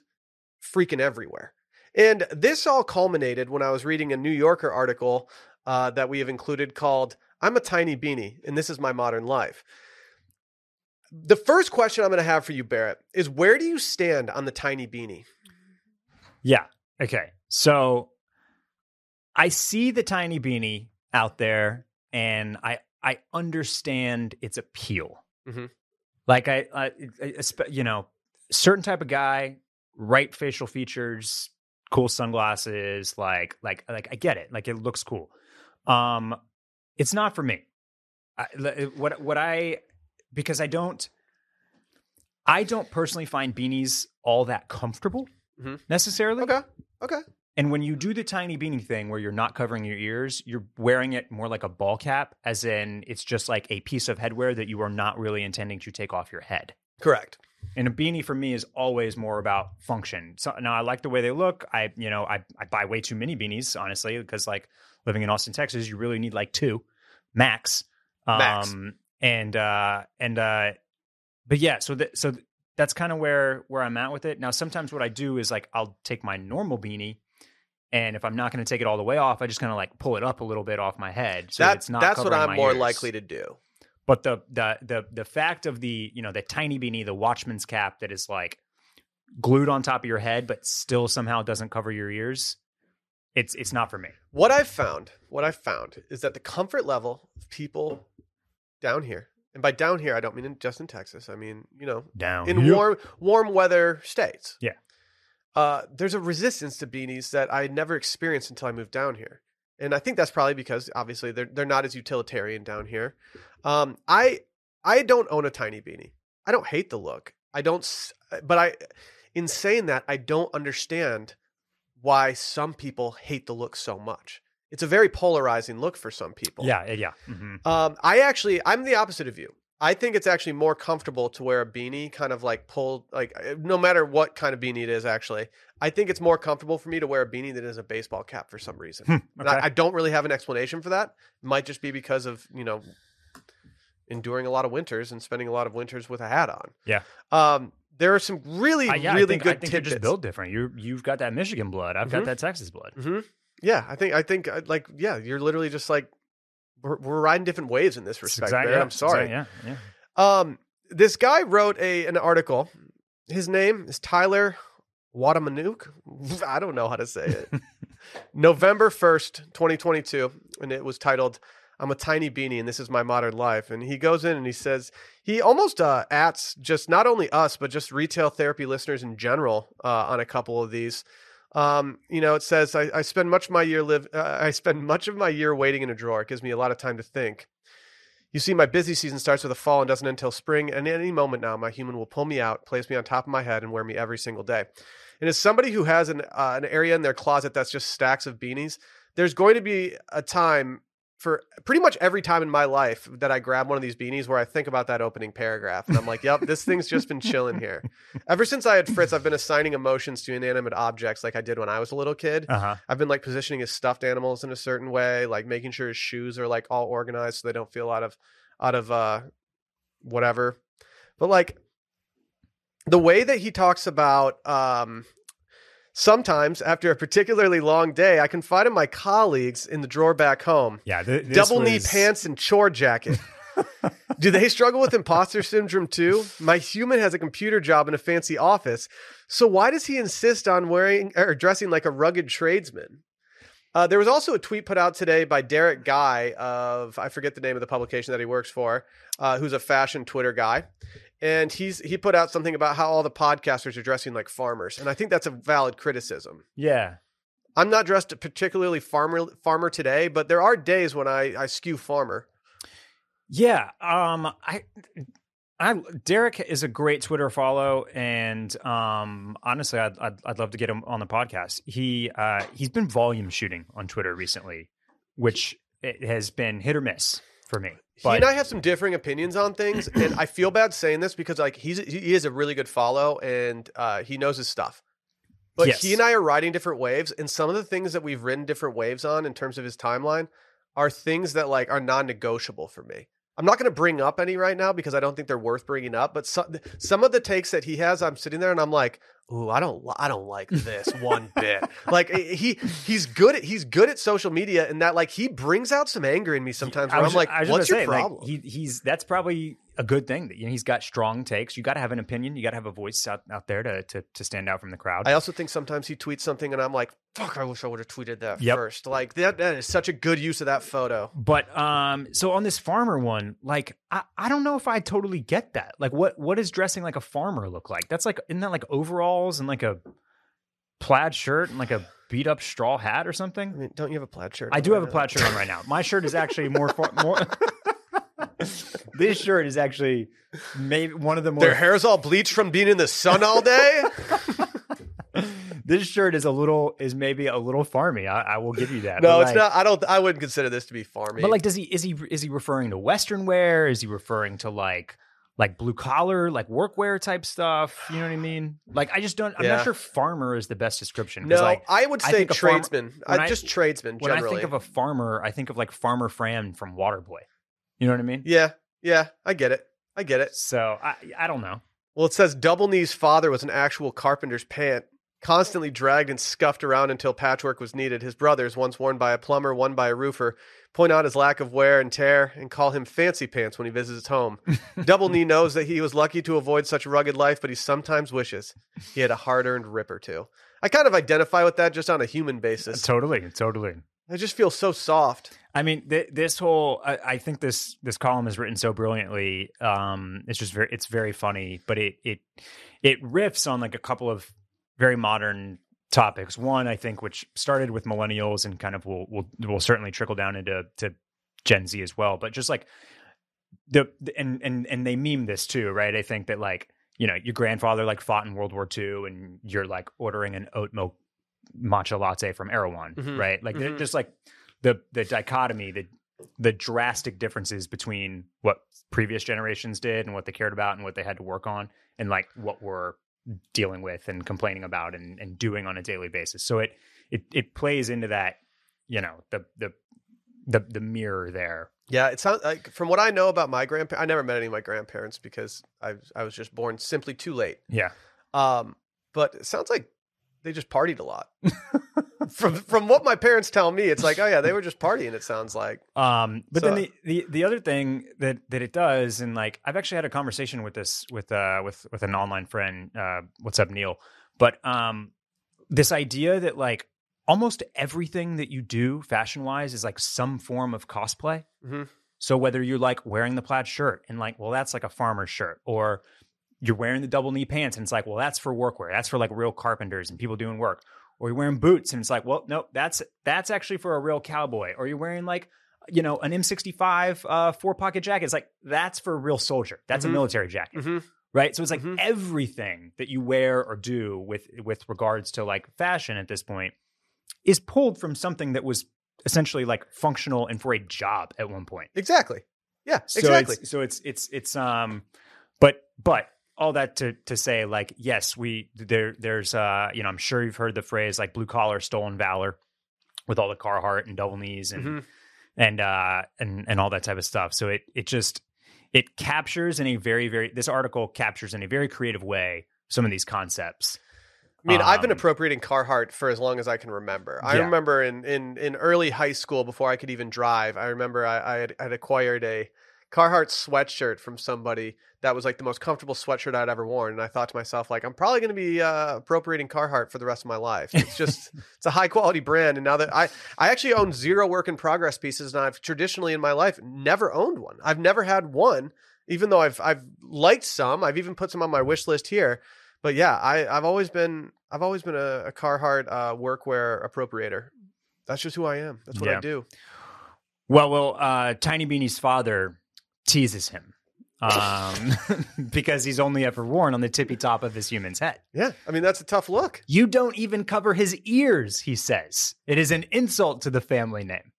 freaking everywhere. And this all culminated when I was reading a New Yorker article uh, that we have included called "I'm a Tiny Beanie and This Is My Modern Life." The first question I'm going to have for you, Barrett, is where do you stand on the tiny beanie? Yeah. Okay. So I see the tiny beanie out there and I I understand its appeal. Mhm. Like I, I, I you know, certain type of guy, right facial features, cool sunglasses, like like like I get it. Like it looks cool. Um it's not for me. I, l- what what I because I don't I don't personally find beanies all that comfortable Mhm. necessarily. Okay. Okay. And when you do the tiny beanie thing where you're not covering your ears, you're wearing it more like a ball cap, as in it's just like a piece of headwear that you are not really intending to take off your head. Correct. And a beanie for me is always more about function. So now I like the way they look. I, you know, I, I buy way too many beanies, honestly, because like living in Austin, Texas, you really need like two max. Max. Um, and, uh, and, uh, but yeah, so that, so that's kind of where, where I'm at with it. Now, sometimes what I do is like, I'll take my normal beanie and if I'm not going to take it all the way off, I just kind of like pull it up a little bit off my head. So that, That, it's not that's what I'm more ears. likely to do. But the the the the fact of the you know the tiny beanie, the watchman's cap that is like glued on top of your head, but still somehow doesn't cover your ears. It's it's not for me. What I've found, what I've found is that the comfort level of people down here, and by down here I don't mean in, just in Texas. I mean you know Down in warm warm weather states. Yeah. Uh, there's a resistance to beanies that I never experienced until I moved down here, and I think that's probably because obviously they're they're not as utilitarian down here. Um, I I don't own a tiny beanie. I don't hate the look. I don't, but I, in saying that, I don't understand why some people hate the look so much. It's a very polarizing look for some people. Yeah, yeah. Mhm. Um, I actually, I'm the opposite of you. I think it's actually more comfortable to wear a beanie, kind of like pulled, like uh, no matter what kind of beanie it is. Actually, I think it's more comfortable for me to wear a beanie than it is a baseball cap for some reason. Hmm, And. I, I don't really have an explanation for that. It might just be because of you know enduring a lot of winters and spending a lot of winters with a hat on. Yeah. Um, there are some really, I- yeah, really think, good I tidbits. just built different. You you've got that Michigan blood. I've Mhm. got that Texas blood. hmm Yeah, I think I think uh, like yeah, you're literally just like we're, we're riding different waves in this respect. Exact- Barry. yeah, I'm sorry. exact- Yeah, yeah. Um, this guy wrote a an article. His name is Tyler Watamanuk. [laughs] I don't know how to say it. [laughs] November first, twenty twenty two, and it was titled "I'm a tiny beanie and this is my modern life." And he goes in and he says he almost uh, ats just not only us but just retail therapy listeners in general uh, on a couple of these. Um, you know, it says I, I spend much of my year live. Uh, I spend much of my year waiting in a drawer. It gives me a lot of time to think. You see, my busy season starts with the fall and doesn't end until spring. And any moment now, my human will pull me out, place me on top of my head, and wear me every single day. And as somebody who has an uh, an area in their closet that's just stacks of beanies, there's going to be a time for pretty much every time in my life that I grab one of these beanies where I think about that opening paragraph, and I'm like, "Yep, this thing's just been chilling here." Ever since I had Fritz, I've been assigning emotions to inanimate objects like I did when I was a little kid. Uh huh. I've been like positioning his stuffed animals in a certain way, like making sure his shoes are like all organized so they don't feel out of out of uh whatever. But like the way that he talks about um sometimes after a particularly long day, I confide in my colleagues in the drawer back home. Yeah. th- Double knee [laughs] pants and chore jacket. Do they struggle with imposter syndrome too? My human has a computer job in a fancy office. So why does he insist on wearing or dressing like a rugged tradesman? Uh, there was also a tweet put out today by Derek Guy of I forget the name of the publication that he works for, uh, who's a fashion Twitter guy, and he's he put out something about how all the podcasters are dressing like farmers, and I think that's a valid criticism. Yeah. I'm not dressed particularly farmer farmer today, but there are days when I, I skew farmer. Yeah, um, I, I, Derek is a great Twitter follow, and um, honestly, I'd, I'd I'd love to get him on the podcast. He uh, he's been volume shooting on Twitter recently, which it has been hit or miss for me. he and I have some differing opinions on things, and I feel bad saying this because like he's he is a really good follow and uh, he knows his stuff. But Yes. he and I are riding different waves, and some of the things that we've ridden different waves on in terms of his timeline are things that like are non-negotiable for me. I'm not going to bring up any right now because I don't think they're worth bringing up. But some some of the takes that he has, I'm sitting there and I'm like, ooh, I don't, I don't like this one bit. Like eh, he, he's good at, he's good at social media, and that like he brings out some anger in me sometimes. Where I I'm like, I was what's your say, like, problem? he, he's that's probably a good thing that you know he's got strong takes. You got to have an opinion. You got to have a voice out, out there to, to to stand out from the crowd. I also think sometimes he tweets something, and I'm like, fuck, I wish I would have tweeted that Yep. first. Like that, that is such a good use of that photo. But um, so on this farmer one, like I, I don't know if I totally get that. Like, what what does dressing like a farmer look like? That's like isn't that like overalls and like a plaid shirt and like a beat up straw hat or I something? mean, don't you have a plaid shirt? I do have a plaid shirt on right now. My shirt is actually more far, more. [laughs] this shirt is actually maybe one of the more. Their hair's all bleached from being in the sun all day. [laughs] [laughs] this shirt is a little is maybe a little farmy. I, I will give you that. no, But, it's like- not. I don't. I wouldn't consider this to be farmy. But like, does he is he is he referring to Western wear? Is he referring to like like blue collar, like workwear type stuff? You know what I mean? Like, I just don't. I'm Yeah. not sure farmer is the best description. no, like, I would say farm- tradesman. Uh, when I, I- just tradesman when generally. I think of a farmer, I think of like Farmer Fran from Waterboy. You know what I mean? yeah, yeah, I get it. I get it. So I I don't know. Well, it says Double Knee's father was an actual carpenter's pant, constantly dragged and scuffed around until patchwork was needed. His brothers, once worn by a plumber, one by a roofer, point out his lack of wear and tear and call him fancy pants when he visits his home. [laughs] Double Knee knows that he was lucky to avoid such a rugged life, but he sometimes wishes he had a hard-earned rip or two. I kind of identify with that just on a human basis. Totally, totally. I just feel so soft. I mean, th- this whole I, I think this this column is written so brilliantly. Um, it's just very it's very funny, but it it it riffs on like a couple of very modern topics. One, I think, which started with millennials and kind of will will will certainly trickle down into to Gen Z as well. But just like the and and and they meme this too, right? I think that like you know your grandfather like fought in World War II, and you're like ordering an oat milk matcha latte from Erewhon, Mhm. right? Like they're Mhm. just like the the dichotomy, the the drastic differences between what previous generations did and what they cared about and what they had to work on, and like what we're dealing with and complaining about and, and doing on a daily basis. So it it it plays into that, you know, the the the the mirror there. Yeah, it sounds like from what I know about my grandparents. I never met any of my grandparents because I I was just born simply too late. Yeah. Um, but it sounds like they just partied a lot. [laughs] [laughs] from from what my parents tell me, it's like, oh yeah, they were just partying. It sounds like. Um, but So- then the, the the other thing that that it does, and like I've actually had a conversation with this with uh with with an online friend. Uh, what's up, Neil? But um, this idea that like almost everything that you do fashion wise is like some form of cosplay. Mhm. So whether you're like wearing the plaid shirt and like, well, that's like a farmer's shirt, or you're wearing the double knee pants and it's like, well, that's for workwear. That's for like real carpenters and people doing work. Or you're wearing boots and it's like, well, no, that's that's actually for a real cowboy. Or you're wearing like, you know, an M65 uh, four pocket jacket. It's like that's for a real soldier. That's Mhm. a military jacket, Mhm. right? So it's like Mhm. everything that you wear or do with with regards to like fashion at this point is pulled from something that was essentially like functional and for a job at one point. Exactly. Yeah. So Exactly. It's, so it's it's it's um, but but all that to to say like yes we there there's uh you know I'm sure you've heard the phrase like blue collar stolen valor with all the Carhartt and double knees and Mhm. and uh and and all that type of stuff. So it it just it captures in a very very this article captures in a very creative way some of these concepts. I mean, I've been Um, appropriating Carhartt for as long as I can remember. I Yeah. remember in, in, in early high school, before I could even drive, I remember I, I had, had acquired a Carhartt sweatshirt from somebody that was like the most comfortable sweatshirt I'd ever worn. And I thought to myself, like, I'm probably going to be uh, appropriating Carhartt for the rest of my life. It's just, [laughs] it's a high quality brand. And now that I, I actually own zero work in progress pieces, and I've traditionally in my life never owned one. I've never had one, even though I've, I've liked some. I've even put some on my wish list here but yeah, I, I've always been I've always been a, a Carhartt uh, workwear appropriator. That's just who I am. That's what Yeah. I do. Well, well, uh, Tiny Beanie's father teases him um, [laughs] because he's only ever worn on the tippy top of his human's head. Yeah, I mean that's a tough look. You don't even cover his ears, he says. It is an insult to the family name.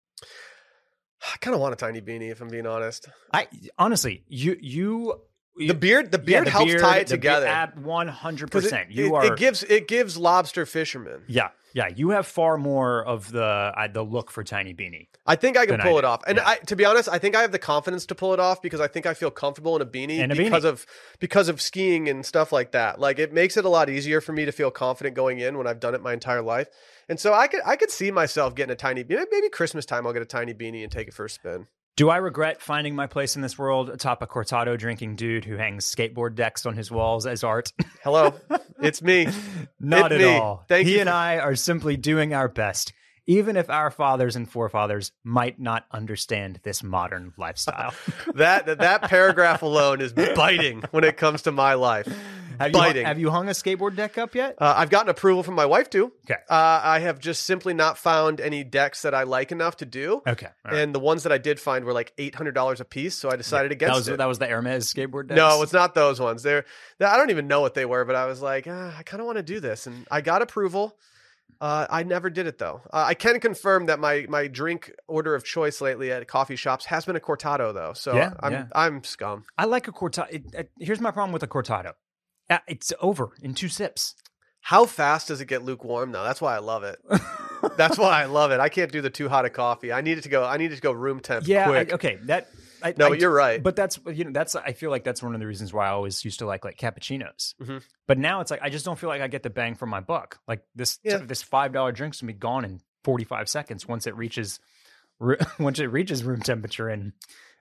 I kind of want a tiny beanie if I'm being honest. I honestly, you you The beard, the yeah, beard the helps beard- tie it together. At one hundred percent, you it- are. it gives it gives lobster fishermen. yeah, Yeah, you have far more of the uh, the look for Tiny Beanie. I think I can Than I pull it off. And Yeah. I, to be honest, I think I have the confidence to pull it off because I think I feel comfortable in a beanie a because beanie. of because of skiing and stuff like that. Like it makes it a lot easier for me to feel confident going in when I've done it my entire life. And so I could I could see myself getting a tiny beanie. Maybe Christmas time I'll get a tiny beanie and take it for a spin. Do I regret finding my place in this world atop a cortado drinking dude who hangs skateboard decks on his walls as art? Hello, it's me. [laughs] Not It at me. all. Thank he you and I are simply doing our best, even if our fathers and forefathers might not understand this modern lifestyle. [laughs] That that that paragraph alone is biting when it comes to my life. have, you, Biting. have you hung a skateboard deck up yet? Uh, I've gotten approval from my wife too. Okay. Uh, I have just simply not found any decks that I like enough to do. Okay. right. And the ones that I did find were like eight hundred dollars a piece, so I decided that against was it. that was the Hermes skateboard decks. no, it's not those ones. They're, they I don't even know what they were, but I was like, ah, I kind of want to do this, and I got approval. Uh, I never did it though. Uh, I can confirm that my my drink order of choice lately at coffee shops has been a cortado though. So Yeah, I'm yeah. I'm scum. I like a cortado. Here's my problem with a cortado. Uh, It's over in two sips. How fast does it get lukewarm though? That's why I love it. That's why I love it. I can't do the too hot of coffee. I need it to go. I need it to go room temp. [laughs] yeah. I- okay. That. I, No, I you're right. But that's you know that's I feel like that's one of the reasons why I always used to like like cappuccinos. Mhm. But now it's like I just don't feel like I get the bang for my buck. Like this Yeah. this five dollar drink's gonna be gone in forty five seconds once it reaches [laughs] once it reaches room temperature in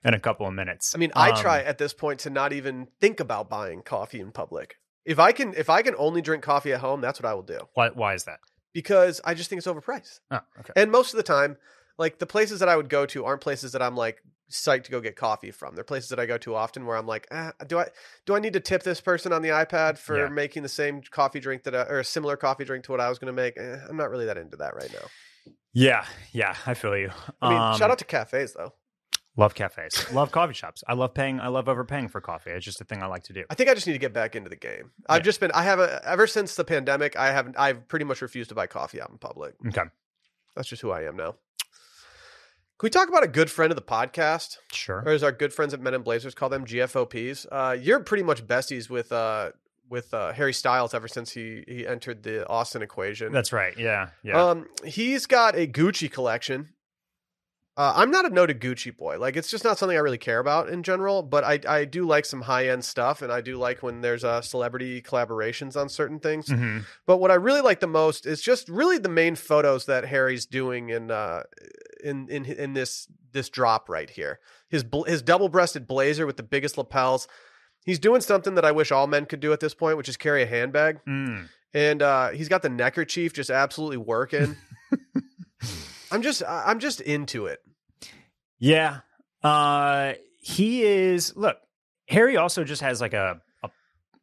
in a couple of minutes. I mean, I Um, try at this point to not even think about buying coffee in public. If I can, if I can only drink coffee at home, that's what I will do Why why is that? because I just think it's overpriced. Oh, okay. And most of the time, like the places that I would go to aren't places that I'm like psyched to go get coffee from. They're places that I go to often where I'm like, ah, do I do I need to tip this person on the iPad for Yeah. making the same coffee drink that I, or a similar coffee drink to what I was going to make? Eh, I'm not really that into that right now. Yeah, yeah, I feel you. I mean, Um, shout out to cafes though. love cafes, love coffee shops. I love paying. I love overpaying for coffee. It's just a thing I like to do. I think I just need to get back into the game. I've Yeah. just been I have a ever since the pandemic, I haven't I've pretty much refused to buy coffee out in public. Okay, That's just who I am now. Can we talk about a good friend of the podcast? sure. Or as our good friends at Men in Blazers call them GFOPs. Uh, you're pretty much besties with uh with uh, Harry Styles ever since he he entered the Austin equation. That's right. Yeah, yeah. Um, he's got a Gucci collection. Uh, I'm not a noted Gucci boy. Like, it's just not something I really care about in general. But I I do like some high end stuff, and I do like when there's uh, celebrity collaborations on certain things. Mhm. But what I really like the most is just really the main photos that Harry's doing in uh in in in this this drop right here. His bl- his double breasted blazer with the biggest lapels. He's doing something that I wish all men could do at this point, which is carry a handbag. Mm. And uh, he's got the neckerchief just absolutely working. [laughs] I'm just I'm just into it. Yeah. Uh he is look, Harry also just has like a, a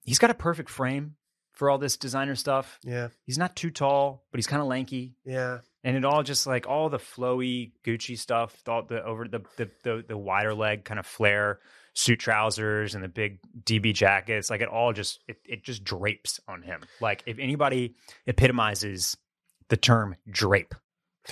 he's got a perfect frame for all this designer stuff. Yeah, He's not too tall, but he's kind of lanky. yeah. And it all just like all the flowy Gucci stuff, all the over the the the, the wider leg kind of flare suit trousers and the big DB jackets, like it all just it, it just drapes on him. Like if anybody epitomizes the term drape,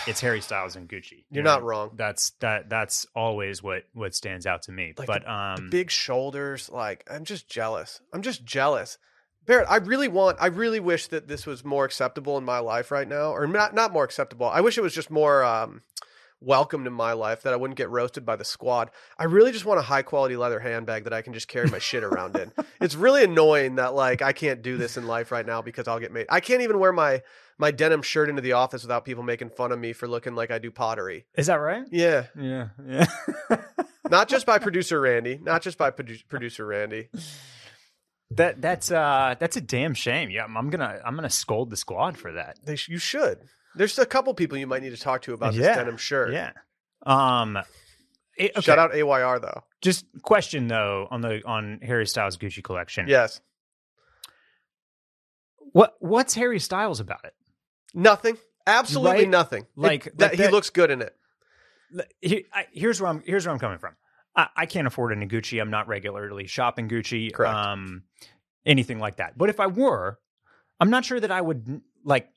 it's Harry Styles and Gucci. You're not wrong. That's that that's always what what stands out to me. Like but um Big shoulders, like I'm just jealous. I'm just jealous. Barrett, I really want I really wish that this was more acceptable in my life right now. Or not not more acceptable. I wish it was just more um welcomed in my life that I wouldn't get roasted by the squad. I really just want a high quality leather handbag that I can just carry my shit around in. [laughs] It's really annoying that like I can't do this in life right now because I'll get made. I can't even wear my my denim shirt into the office without people making fun of me for looking like I do pottery. is that right? Yeah, Yeah. Yeah. [laughs] not just by producer Randy, not just by produ- producer Randy. that that's uh that's a damn shame. Yeah, I'm gonna I'm gonna scold the squad for that. They sh- you should. There's a couple people you might need to talk to about this Yeah, denim shirt. Yeah. Um it- okay. Shout out AYR though. Just question though on the on Harry Styles Gucci collection. Yes. What what's Harry Styles about it? Nothing. Absolutely Right? nothing. Like- It- that like he looks good in it. He- I- here's where I'm here's where I'm coming from. I, I can't afford any Gucci. I'm not regularly shopping Gucci. Correct. Um, anything like that. But if I were, I'm not sure that I would like.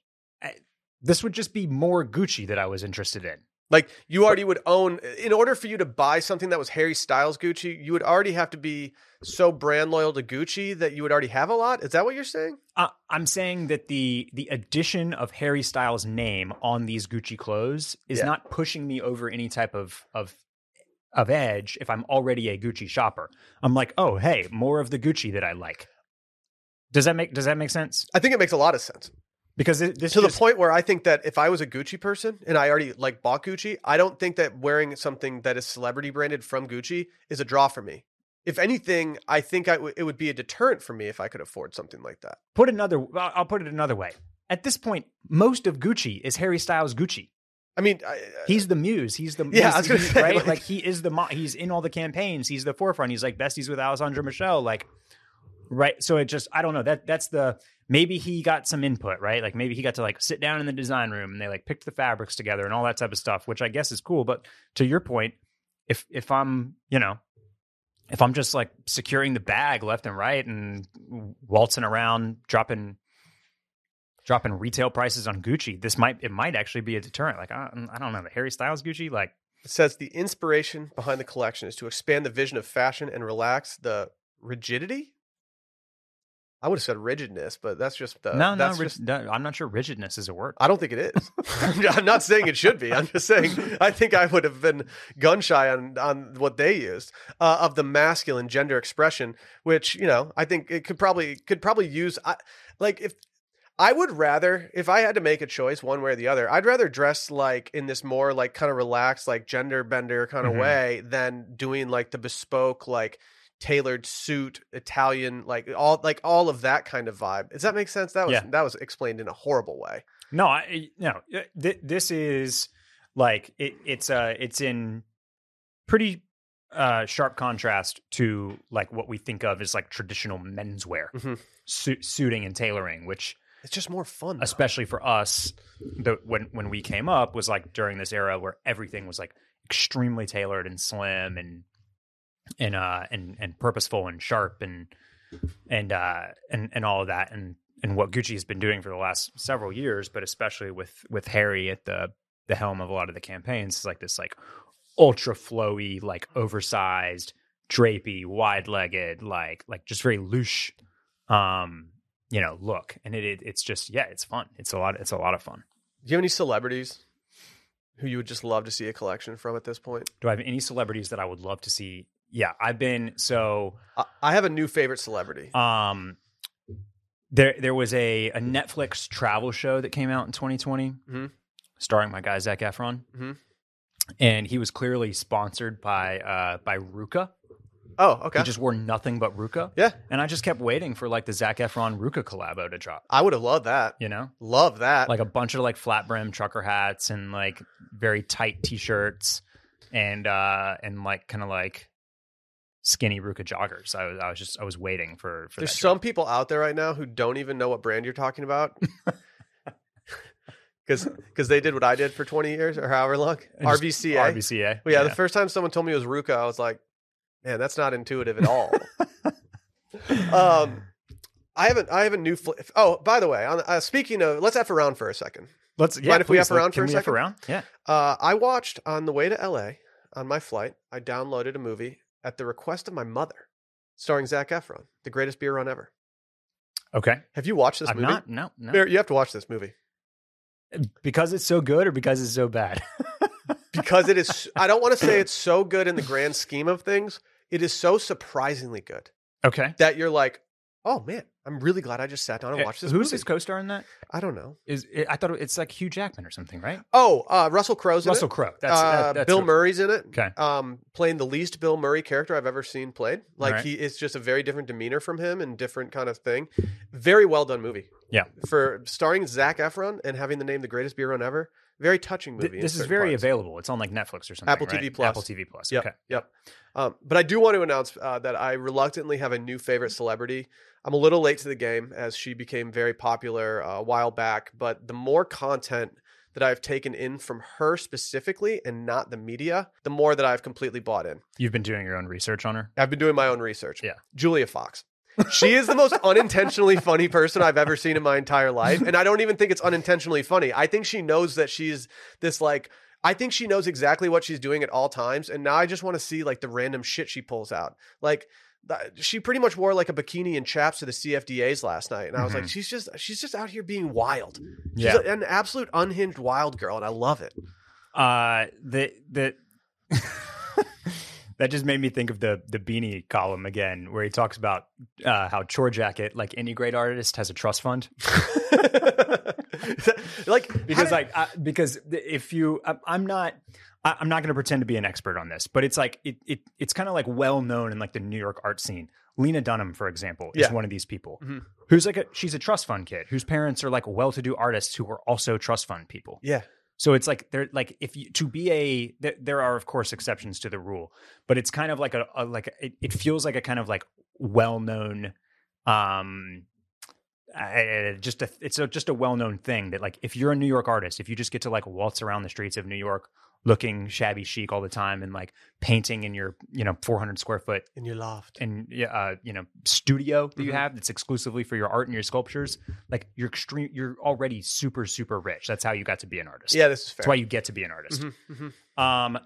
This would just be more Gucci that I was interested in. Like you already would own in order for you to buy something that was Harry Styles Gucci, you would already have to be so brand loyal to Gucci that you would already have a lot. Is that what you're saying? Uh, I'm saying that the the addition of Harry Styles' name on these Gucci clothes is Yeah. not pushing me over any type of of of edge if I'm already a Gucci shopper. I'm like, oh hey, more of the Gucci that I like. Does that make does that make sense? I think it makes a lot of sense. Because it, this to just, the point where I think that if I was a Gucci person and I already like bought Gucci, I don't think that wearing something that is celebrity branded from Gucci is a draw for me. If anything, I think I w- it would be a deterrent for me if I could afford something like that. put another. I'll put it another way. At this point, most of Gucci is Harry Styles Gucci. I mean, I, He's the muse. He's the Yeah, he's- I was gonna say, right. like- Like, he is the mo- he's in all the campaigns. He's the forefront. He's like besties with Alessandro Michele. Like right. So it just I don't know that that's the maybe he got some input right. Like maybe he got to like sit down in the design room and they like picked the fabrics together and all that type of stuff, which I guess is cool. But to your point, if if I'm you know if I'm just like securing the bag left and right and waltzing around dropping dropping retail prices on Gucci, this might it might actually be a deterrent. Like I, I don't know the Harry Styles Gucci, like it says the inspiration behind the collection is to expand the vision of fashion and relax the rigidity. I would have said rigidness, but that's just the no, no, rig- just no, I'm not sure rigidness is a word. I don't think it is. [laughs] I'm not saying it should be. I'm just saying I think I would have been gun shy on on what they used uh, of the masculine gender expression, which you know I think it could probably could probably use. I, like if I would rather if I had to make a choice one way or the other, I'd rather dress like in this more like kind of relaxed like gender bender kind of Mhm. way than doing like the bespoke like tailored suit Italian like all like all of that kind of vibe. Does that make sense? That was Yeah. that was explained in a horrible way. No, I no. Th- this is like it, it's uh it's in pretty uh sharp contrast to like what we think of as like traditional menswear, Mhm. su- suiting and tailoring, which It's just more fun. though. especially for us, the when when we came up was like during this era where everything was like extremely tailored and slim and and uh and and purposeful and sharp and and uh and and all of that and and what Gucci has been doing for the last several years, but especially with with Harry at the the helm of a lot of the campaigns, is like this like ultra flowy, like oversized, drapey, wide legged, like like just very loose, um, you know, look. And it, it it's just yeah, it's fun. It's a lot. It's a lot of fun. Do you have any celebrities who you would just love to see a collection from at this point? Do I have any celebrities that I would love to see? Yeah, I've been so I, have a new favorite celebrity. um there there was a, a Netflix travel show that came out in 2020 Mhm. starring my guy Zac Efron. Mhm. And he was clearly sponsored by uh by Ruka. Oh, okay. He just wore nothing but Ruka. yeah, And I just kept waiting for like the Zac Efron Ruka collabo to drop, I would have loved that. you know? Love that. Like a bunch of like flat brim trucker hats and like very tight t-shirts and uh and like kind of like skinny Ruka joggers. I was I was just I was waiting for for There's some people out there right now who don't even know what brand you're talking about. [laughs] Because because they did what I did for 20 years or however long. And RVCA. RBCA. Well, yeah, the first time someone told me it was Ruka, I was like, man, that's not intuitive at all. [laughs] um, I haven't. I have a new. Fl- oh, by the way, on, uh, speaking of, let's f around for a second. Let's yeah. Mind if we please, F around can for a we F second? around? Yeah. Uh, I watched on the way to LA on my flight. I downloaded a movie at the request of my mother, starring Zac Efron, the greatest beer run ever. Okay. Have you watched this I'm movie? not. No. No. Bear, you have to watch this movie because it's so good or because it's so bad. because it is. I don't want to say [coughs] it's so good in the grand scheme of things. It is so surprisingly good okay. that you're like, oh man, I'm really glad I just sat down and watched this. Who's movie. his co-star in that? I don't know. Is it, I thought it, it's like Hugh Jackman or something, right? Oh, uh, Russell Crowe's in Russell it. Crowe. That's, uh, that, that's Bill who- Murray's in it. Okay. Um, playing the least Bill Murray character I've ever seen played. Like Alright. he is just a very different demeanor from him and different kind of thing. Very well done movie. Yeah. For starring Zac Efron and having the name the greatest beer run ever. Very touching movie. in this is very parts. available. It's on like Netflix or something. Apple right? TV Plus. Apple TV Plus. Yep. Okay. Yep. Um, but I do want to announce uh, that I reluctantly have a new favorite celebrity. I'm a little late to the game as she became very popular uh, a while back. But the more content that I've taken in from her specifically and not the media, the more that I've completely bought in. You've been doing your own research on her. I've been doing my own research. Yeah. Julia Fox. She is the most unintentionally funny person I've ever seen in my entire life. And I don't even think it's unintentionally funny. I think she knows that she's this like I think she knows exactly what she's doing at all times, and now I just want to see like the random shit she pulls out. Like she pretty much wore like a bikini and chaps to the CFDAs last night, and I was like, Mhm. she's just she's just out here being wild. She's Yeah. an absolute unhinged wild girl, and I love it. Uh, the the [laughs] that just made me think of the the beanie column again, where he talks about uh, how Chore Jacket, like any great artist, has a trust fund [laughs] [laughs] like because like I, because if you I- I'm not I- I'm not going to pretend to be an expert on this, but it's like it, it it's kind of like well known in like the New York art scene. Lena Dunham, for example, is Yeah. one of these people Mhm. who's like a she's a trust fund kid whose parents are like well-to-do artists who are also trust fund people. yeah, So it's like they're like if you to be a there, there are of course exceptions to the rule, but it's kind of like a, a like a, it, it feels like a kind of like well known, um, just a it's a, just a well known thing that like if you're a New York artist, if you just get to like waltz around the streets of New York looking shabby chic all the time and like painting in your you know 400 square foot in your loft and uh, you know studio that you Mhm. have that's exclusively for your art and your sculptures like you're extreme you're already super super rich that's how you got to be an artist Yeah, this is fair. that's why you get to be an artist. Mhm, mhm. Um,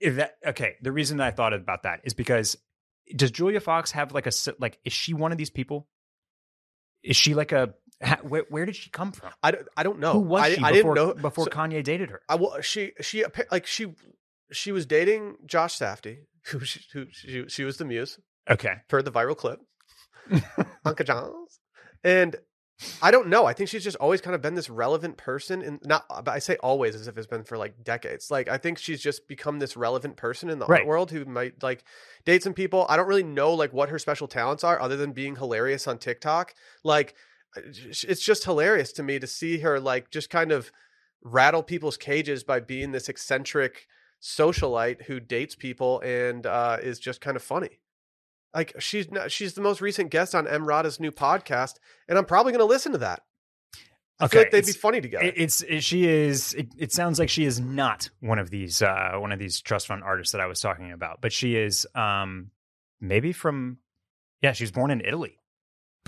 if that okay, the reason that I thought about that is because does Julia Fox have like a like is she one of these people? Is she like a where, where did she come from? I, don't- I don't know. Who was I, she I before didn't know before so- Kanye dated her? I will. She she like she she was dating Josh Safdie, [laughs] who she, who she, she was the muse Okay, for the viral clip, [laughs] Uncle John's, and I don't know. I think she's just always kind of been this relevant person, and not. Uh, but I say always as if it's been for like decades. Like I think she's just become this relevant person in the Right. art world who might like date some people. I don't really know like what her special talents are, other than being hilarious on TikTok. Like it's just hilarious to me to see her like just kind of rattle people's cages by being this eccentric socialite who dates people and uh, is just kind of funny. Like she's not, she's the most recent guest on Emrata's new podcast, and I'm probably going to listen to that. I feel Okay, like they'd be funny together. It- it's it, she is. It, it sounds like she is not one of these uh one of these trust fund artists that I was talking about, but she is um maybe from yeah she was born in Italy,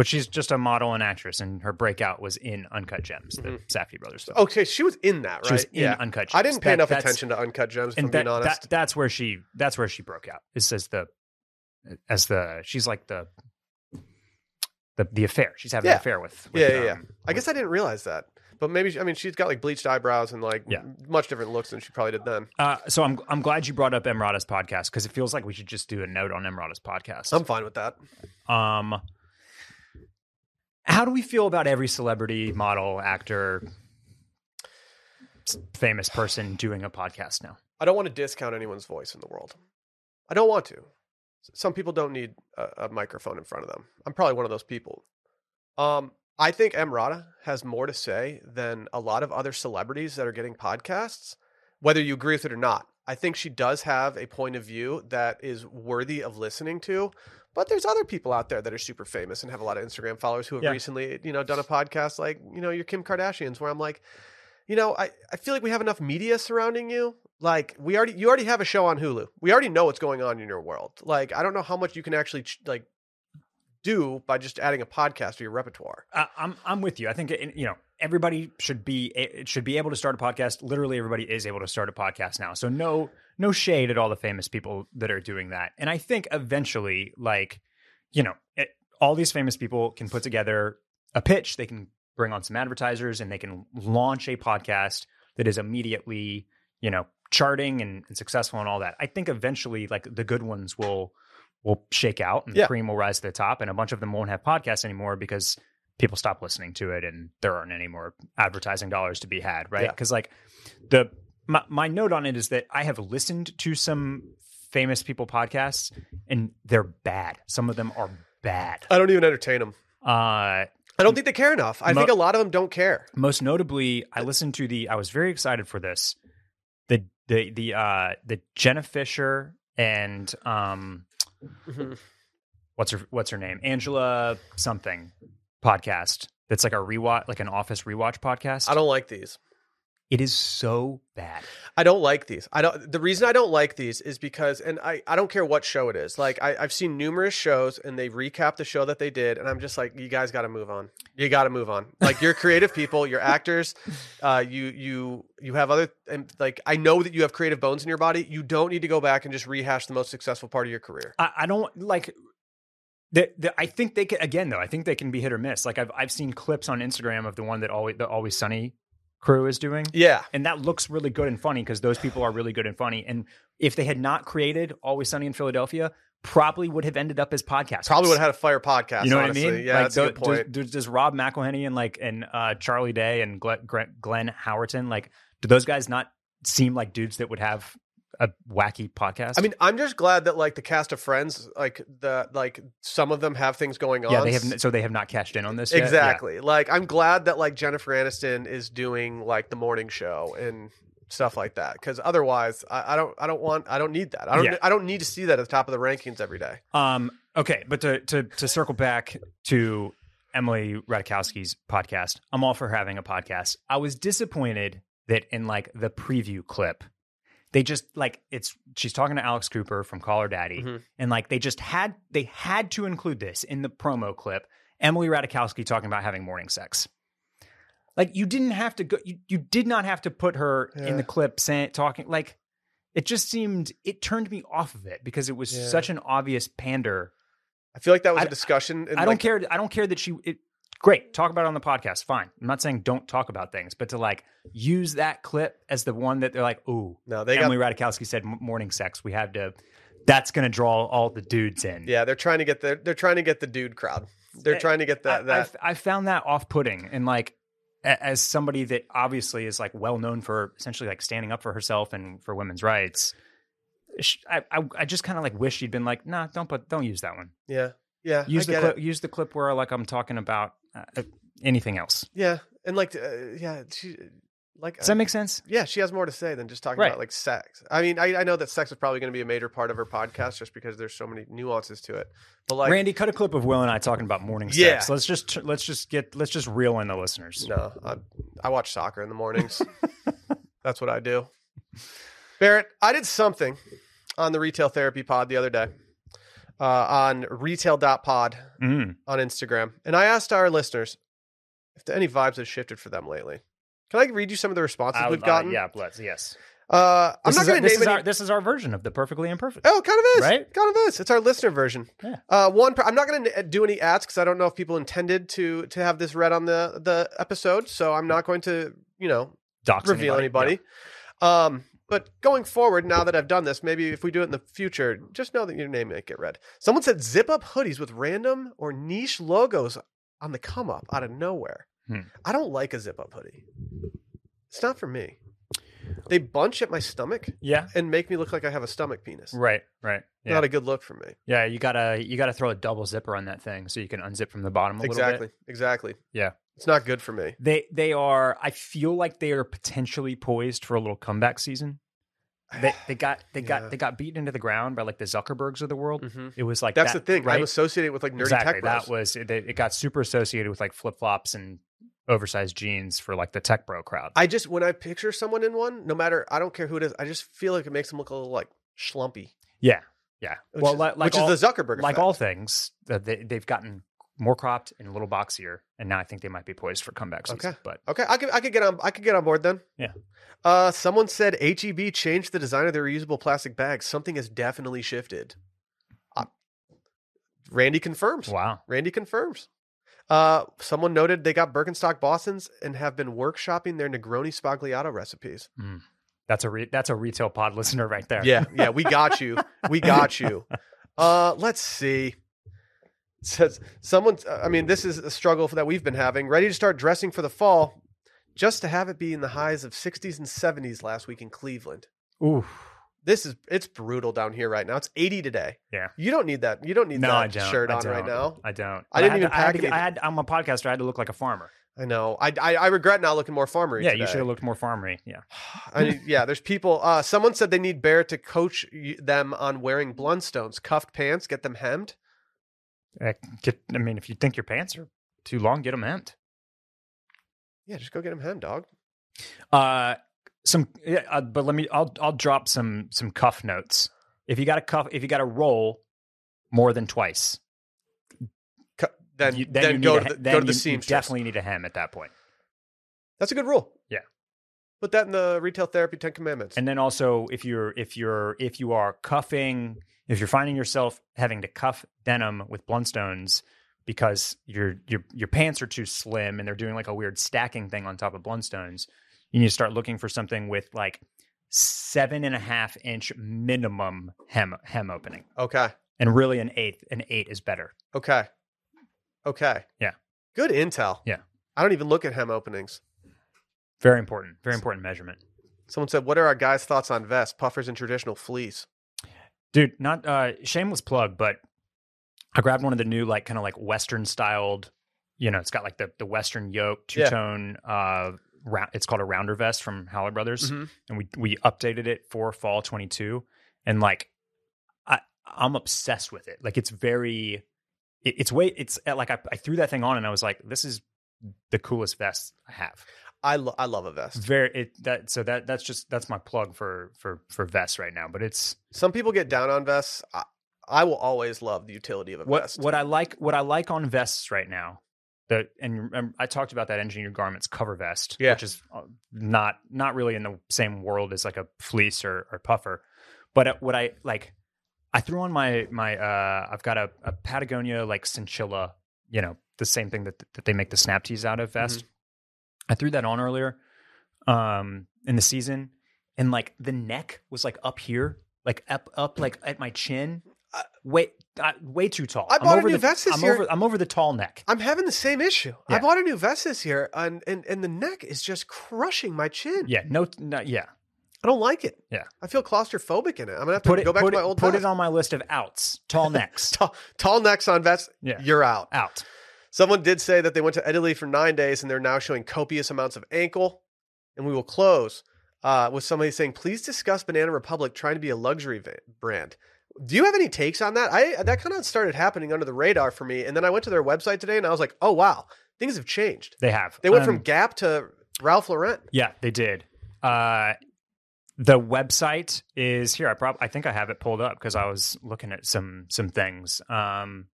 but she's just a model and actress, and her breakout was in Uncut Gems, the Mhm. Safdie brothers film. okay, she was in that, right? She was in yeah. Uncut Gems. I didn't pay That- enough attention to Uncut Gems, if I'm and that, being honest. that that's where she that's where she broke out. Is as the as the she's like the the the affair. She's having Yeah. an affair with, with yeah, yeah, yeah. um, I guess I didn't realize that. But maybe, she- I mean, she's got like bleached eyebrows and like Yeah. much different looks than she probably did then. Uh, so I'm I'm glad you brought up Emrata's podcast because it feels like we should just do a note on Emrata's podcast. I'm fine with that. Um, how do we feel about every celebrity, model, actor, famous person doing a podcast now? I don't want to discount anyone's voice in the world. I don't want to. Some people don't need a, a microphone in front of them. I'm probably one of those people. Um, I think Emrata has more to say than a lot of other celebrities that are getting podcasts, whether you agree with it or not. I think she does have a point of view that is worthy of listening to. But there's other people out there that are super famous and have a lot of Instagram followers who have Yeah. recently, you know, done a podcast like, you know, your Kim Kardashians, where I'm like, you know, I, I feel like we have enough media surrounding you. Like we already, you already have a show on Hulu. We already know what's going on in your world. Like I don't know how much you can actually ch- like do by just adding a podcast to your repertoire. Uh, I'm I'm with you. I think you know everybody should be it should be able to start a podcast. Literally, everybody is able to start a podcast now. So no no shade at all the famous people that are doing that. And I think eventually, like you know, it, all these famous people can put together a pitch. They can bring on some advertisers, and they can launch a podcast that is immediately you know charting and, and successful and all that. I think eventually, like the good ones will will shake out and Yeah. the cream will rise to the top, and a bunch of them won't have podcasts anymore because people stop listening to it and there aren't any more advertising dollars to be had, right? Yeah. Because like the my, my note on it is that I have listened to some famous people podcasts and they're bad. Some of them are bad. I don't even entertain them. Uh, I don't think they care enough. I Mo- think a lot of them don't care. most notably, I listened to the. I was very excited for this. The the the uh the Jenna Fischer and um Mm-hmm. what's her what's her name Angela something podcast that's like a rewatch like an office rewatch podcast. I don't like these. It is so bad. I don't like these. I don't. The reason I don't like these is because, and I, I don't care what show it is. Like I, I've seen numerous shows, and they recap the show that they did, and I'm just like, you guys got to move on. You got to move on. Like you're creative people, you're actors. [laughs] Uh, you you you have other, and like I know that you have creative bones in your body. You don't need to go back and just rehash the most successful part of your career. I, I don't like. The, the, I think they can again though. I think they can be hit or miss. Like I've I've seen clips on Instagram of the one that always the Always Sunny crew is doing. Yeah, and that looks really good and funny because those people are really good and funny. And if they had not created Always Sunny in Philadelphia, probably would have ended up as podcast. probably would have had a fire podcast. You know honestly. what I mean? Yeah, like, that's a good does- point. Does, does Rob McElhenney and like and uh, Charlie Day and Glenn, Glenn Howerton like do those guys not seem like dudes that would have a wacky podcast? I mean, I'm just glad that like the cast of Friends, like the like some of them have things going on. yeah, they have so they have not cashed in on this. yet? Yeah. Exactly. Like I'm glad that like Jennifer Aniston is doing like the morning show and stuff like that. Because otherwise, I, I don't I don't want I don't need that. I don't Yeah. I don't need to see that at the top of the rankings every day. Um, okay, but to to to circle back to Emily Ratajkowski's podcast, I'm all for having a podcast. I was disappointed that in like the preview clip, they just like it's she's talking to Alex Cooper from Call Her Daddy, Mhm. and like they just had they had to include this in the promo clip. Emily Ratajkowski talking about having morning sex. Like you didn't have to go. You, you did not have to put her in the clip saying talking like it just seemed it turned me off of it because it was Yeah. such an obvious pander. I feel like that was a I- discussion. And I don't care. I don't care that she. It, great, talk about it on the podcast. Fine. I'm not saying don't talk about things, but to like use that clip as the one that they're like, "Ooh, No, they got Emily Ratajkowski said morning sex. We have to." That's going to draw all the dudes in. yeah. They're trying to get the they're trying to get the dude crowd. They're Eh, trying to get I, that that. I, I found that off-putting, and like as somebody that obviously is like well known for essentially like standing up for herself and for women's rights. I I, I just kind of like wish she'd been like, nah, don't put, don't use that one. yeah. Yeah. Use I the clip, it. use the clip where like I'm talking about uh, anything else. Yeah. And like uh, yeah, she like Does that make sense? yeah, she has more to say than just talking Right. about like sex. I mean, I, I know that sex is probably going to be a major part of her podcast just because there's so many nuances to it. But like, Randy, cut a clip of Will and I talking about morning Yeah. sex. Let's just let's just get let's just reel in the listeners. no, I, I watch soccer in the mornings. [laughs] That's what I do. Barrett, I did something on the retail therapy pod the other day uh, on retail.pod Mm. on Instagram. And I asked our listeners if any vibes have shifted for them lately. Can I read you some of the responses would- we've uh, gotten? yeah, let's yes. Uh, I'm not going to this name is any. our this is our version of the perfectly imperfect. Oh, kind of is. Right? Kind of is. It's our listener version. Yeah. Uh, one. I'm not going to do any ads because I don't know if people intended to to have this read on the the episode. So I'm not going to you know Dox reveal anybody. Um, but going forward, now that I've done this, maybe if we do it in the future, just know that your name might get read. Someone said zip up hoodies with random or niche logos on the come up out of nowhere. Hmm. I don't like a zip up hoodie. It's not for me. They bunch at my stomach Yeah. and make me look like I have a stomach penis. Right. Right. Yeah. Not a good look for me. yeah. You gotta you gotta throw a double zipper on that thing so you can unzip from the bottom a little Exactly. Exactly. Yeah. It's not good for me. They they are. I feel like they are potentially poised for a little comeback season. They they [sighs] got they Yeah. got they got beaten into the ground by like the Zuckerbergs of the world. Mhm. It was like That's that, the thing. right? I'm associated with like nerdy exactly. tech bros. That was it, it got super associated with like flip flops and oversized jeans for like the tech bro crowd. I just when I picture someone in one, no matter I don't care who it is, I just feel like it makes them look a little like schlumpy. yeah, yeah. Which well, is, like which all, is the Zuckerberg like effect. all things, uh, they, they've gotten more cropped and a little boxier, and now I think they might be poised for comeback season. Okay. But Okay, I could I could get on I could get on board then. Yeah. Uh, someone said HEB changed the design of their reusable plastic bags. Something has definitely shifted. Uh, Randy confirms. wow, Randy confirms. Uh, someone noted they got Birkenstock Boston's and have been workshopping their Negroni Sbagliato recipes. that's a re- that's a retail pod [laughs] listener right there. Yeah, yeah, we got you. We got you. [laughs] Uh, let's see. Says someone. I mean, this is a struggle that we've been having. Ready to start dressing for the fall, just to have it be in the highs of 60s and 70s last week in Cleveland. Ooh, This is it's brutal down here right now. It's 80 today. yeah. You don't need that. You don't need No, that I don't. shirt on right now. I don't. I didn't had even to- I had pack to I had i'm a podcaster. I had to look like a farmer. I know. I, I I regret not looking more farmery. Yeah, today. you should have looked more farmery. Yeah. [sighs] I mean, yeah, there's people. Uh, someone said they need Bear to coach them on wearing Blundstones, cuffed pants, get them hemmed. Uh, Get, I mean, if you think your pants are too long, get them hemmed. Yeah, just go get them hemmed, dog. Uh, some, yeah, uh, but let me. I'll I'll drop some some cuff notes. If you got a cuff, if you got a roll more than twice, Cu- Then you, then, you go to the, then go to the you definitely need a hem at that point. That's a good rule. Yeah. Put that in the retail therapy Ten Commandments. And then also, if you're if you're if you are cuffing, if you're finding yourself having to cuff denim with Blundstones because your your your pants are too slim and they're doing like a weird stacking thing on top of Blundstones, you need to start looking for something with like seven and a half inch minimum hem hem opening, okay. and really an eighth. An eight is better. Okay. Okay. Yeah. Good intel. Yeah. I don't even look at hem openings. Very important. Very important measurement. Someone said, "What are our guys' thoughts on vests, puffers, and traditional fleece?" dude not uh shameless plug but i grabbed one of the new like kind of like western styled you know it's got like the the western yoke two-tone uh round it's called a rounder vest from Howler Brothers Mhm. and we we updated it for fall 22 and like i i'm obsessed with it like it's very it, it's way it's uh, like I, I threw that thing on and i was like this is the coolest vest i have I lo- I love a vest. very it that so that that's just that's my plug for for for vests right now but it's Some people get down on vests. I, I will always love the utility of a what vest. what I like what I like on vests right now. The and remember, I talked about that engineered garments cover vest, Yeah. which is uh, not not really in the same world as like a fleece or, or puffer. But uh, what I like, I threw on my my uh, I've got a, a Patagonia like Synchilla, you know, the same thing that that they make the snap tees out of vest. I threw that on earlier, um, in the season, and like the neck was like up here, like up up like at my chin. Uh, way uh, way too tall. I I'm bought a over new the, vest this I'm year. Over, I'm over the tall neck. I'm having the same issue. I bought a new vest this year, and, and and the neck is just crushing my chin. Yeah, no, no yeah. I don't like it. Yeah. I feel claustrophobic in it. I'm gonna have to Put it, go back put to my old put vest. it on my list of outs. Tall [laughs] necks, Tall, tall necks on vests. Yeah. You're out. out. Someone did say that they went to Italy for nine days and they're now showing copious amounts of ankle. And we will close uh, with somebody saying, "Please discuss Banana Republic trying to be a luxury va- brand." Do you have any takes on that? I that kind of started happening under the radar for me, and then I went to their website today and I was like, "Oh wow, things have changed." They have. They went Um, from Gap to Ralph Lauren. Yeah, they did. Uh, the website is here. I prob I think I have it pulled up because I was looking at some some things. Um,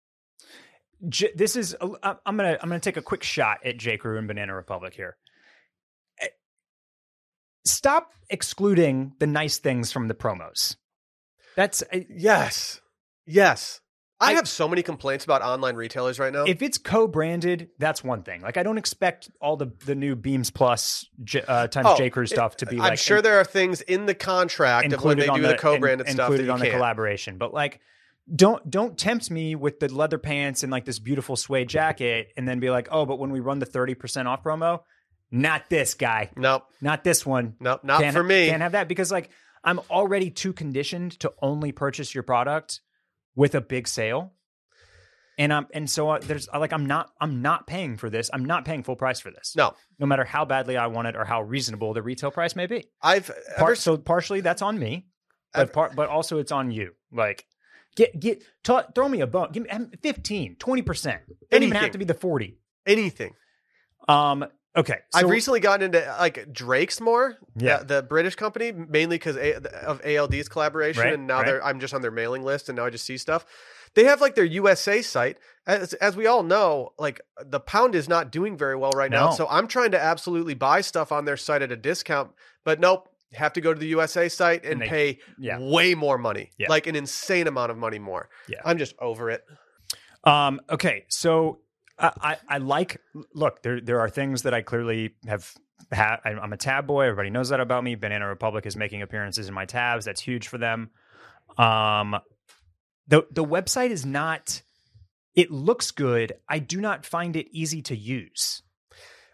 J- this is I'm gonna I'm gonna take a quick shot at J Crew and Banana Republic here. Eh, Stop excluding the nice things from the promos. That's eh, Yes, yes. I, I- have so many complaints about online retailers right now. if it's co-branded, that's one thing. Like I don't expect all the the new Beams Plus uh, times Oh, J Crew stuff to be I'm like sure there are things in the contract of when they do the, co-branded in- stuff included on the collaboration. But like, don't don't tempt me with the leather pants and like this beautiful suede jacket, and then be like, oh, but when we run the thirty percent off promo, not this guy, Nope, not this one. nope, not Can't- for me. Can't have that because like I'm already too conditioned to only purchase your product with a big sale. And I'm and so uh, there's like I'm not I'm not paying for this. I'm not paying full price for this. No, no matter how badly I want it or how reasonable the retail price may be. I've Par- ever, so partially that's on me, I've- but par- but also it's on you. Like get get ta throw me a bone. Give me um, 15, 20 percent. It doesn't even have to be the forty. anything. Um. Okay. So, I've recently gotten into like Drake's more, Yeah. the, the British company, mainly because of ALD's collaboration, Right, and now right. they're I'm just on their mailing list, and now I just see stuff. They have like their USA site, as as we all know, like the pound is not doing very well right now. So I'm trying to absolutely buy stuff on their site at a discount, but nope, have to go to the USA site and, And they- pay yeah. way more money, Yeah. like an insane amount of money more. Yeah. I'm just over it. Um. Okay. So I I, I like look there there are things that I clearly have. had. I'm a tab boy. Everybody knows that about me. Banana Republic is making appearances in my tabs. That's huge for them. Um, the the website is not. It looks good. I do not find it easy to use.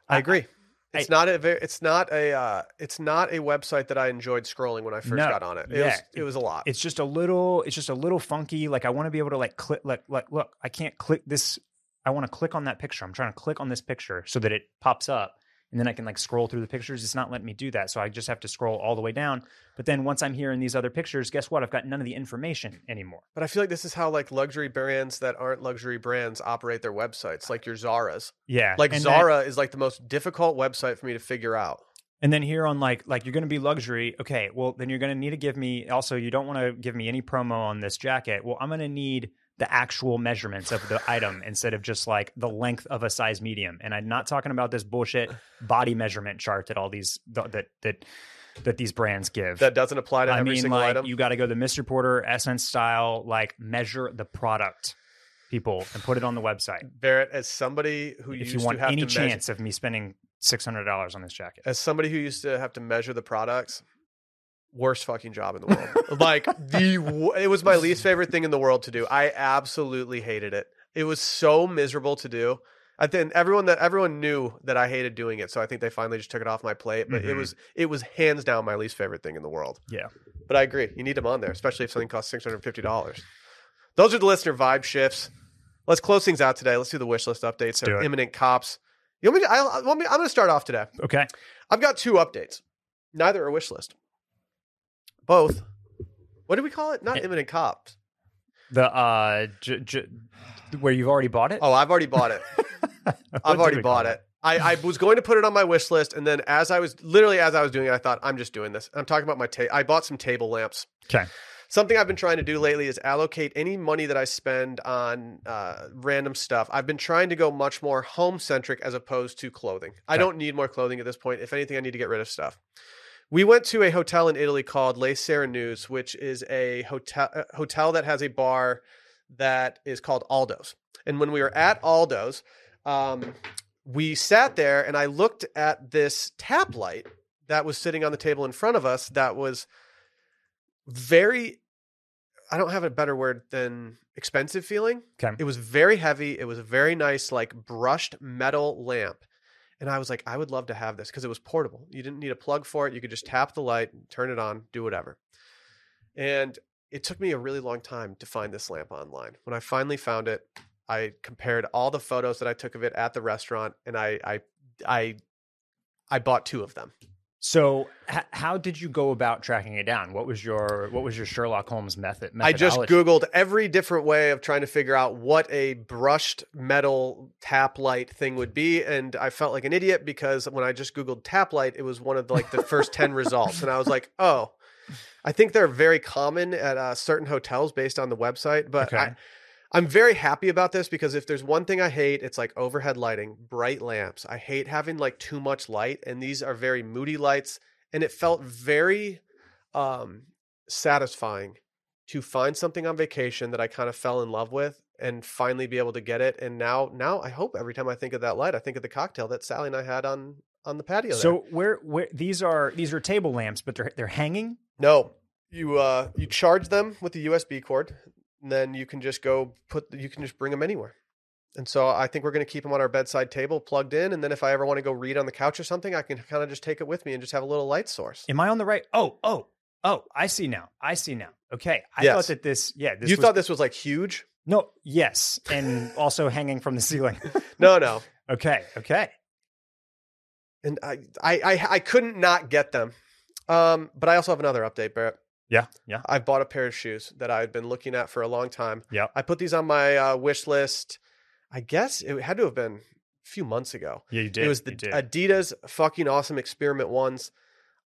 I I- agree. It's I- not a very, it's not a uh, it's not a website that I enjoyed scrolling when I first No. got on it. It Yeah. was it was a lot. it's just a little it's just a little funky like i want to be able to like click like like look i can't click this i want to click on that picture i'm trying to click on this picture so that it pops up and then i can like scroll through the pictures it's not letting me do that so i just have to scroll all the way down but then once i'm here in these other pictures guess what i've got none of the information anymore but I feel like this is how like luxury brands that aren't luxury brands operate their websites, like your Zara's. yeah Like and Zara is like the most difficult website for me to figure out. And then here on like like you're going to be luxury. Okay, well then you're going to need to give me also you don't want to give me any promo on this jacket. Well, I'm going to need the actual measurements of the item instead of just like the length of a size medium. And I'm not talking about this bullshit body measurement chart that all these that that that these brands give. That doesn't apply to I every mean, single like item. you got to go the Mr. Porter SSENSE style, like measure the product, people, and put it on the website. Barrett, as somebody who if used you want to have any to measure, chance of me spending six hundred dollars on this jacket. as somebody who used to have to measure the products, worst fucking job in the world. like the it was my least favorite thing in the world to do. I absolutely hated it. It was so miserable to do. I think everyone that everyone knew that I hated doing it, so I think they finally just took it off my plate. But it Mhm. was it was hands down my least favorite thing in the world. Yeah. But I agree, you need them on there, especially if something costs six hundred fifty dollars. Those are the listener vibe shifts. Let's close things out today. Let's do the wish list updates. do it. imminent cops. You want me? To, I, I want me. I'm going to start off today. Okay. I've got two updates. Neither are wish list. Both. What do we call it? Not Eh. imminent cops. The uh, j- j- where you've already bought it. Oh, I've already bought it. [laughs] I've already bought it. I, I was going to put it on my wish list, and then as I was literally as I was doing it, I thought I'm just doing this. I'm talking about my ta- I bought some table lamps. Okay. Something I've been trying to do lately is allocate any money that I spend on uh, random stuff. I've been trying to go much more home centric as opposed to clothing. I don't need more clothing at this point. If anything, I need to get rid of stuff. We went to a hotel in Italy called Le Sirenuse, which is a hotel uh, hotel that has a bar that is called Aldo's. And when we were at Aldo's, um, we sat there and I looked at this tap light that was sitting on the table in front of us that was very I don't have a better word than expensive feeling. Okay. It was very heavy. It was a very nice like brushed metal lamp. And I was like, I would love to have this because it was portable. You didn't need a plug for it. You could just tap the light, turn it on, do whatever. And it took me a really long time to find this lamp online. When I finally found it, I compared all the photos that I took of it at the restaurant and I I I I bought two of them. So, h- how did you go about tracking it down? What was your What was your Sherlock Holmes method? I just? Googled every different way of trying to figure out what a brushed metal tap light thing would be. And I felt like an idiot because when I just Googled tap light, it was one of the, like the first 10 results. And I was like, oh, I think they're very common at uh, certain hotels based on the website. But Okay. I, I'm very happy about this because if there's one thing I hate, it's like overhead lighting, bright lamps. I hate having like too much light, and these are very moody lights. And it felt very um, satisfying to find something on vacation that I kind of fell in love with and finally be able to get it. And now, now I hope every time I think of that light, I think of the cocktail that Sally and I had on on the patio. there. So where where these are these are table lamps, but they're they're hanging. No, you uh you charge them with the USB cord, then you can just go put you can just bring them anywhere. And so I think we're going to keep them on our bedside table plugged in, and then if I ever want to go read on the couch or something, I can kind of just take it with me and just have a little light source. Am I on the right? Oh oh oh! I see now. I see now. Okay, I Yes. thought that this. Yeah, this you was, thought this was like huge? no. Yes, and [laughs] also hanging from the ceiling. [laughs] No, no. [laughs] Okay, okay. And I, I, I, I couldn't not get them. Um, but I also have another update, Barrett. Yeah, yeah. I've bought a pair of shoes that I've been looking at for a long time. Yeah. I put these on my uh, wish list. I guess it had to have been a few months ago. Yeah, you did. it was the. Adidas fucking awesome experiment ones.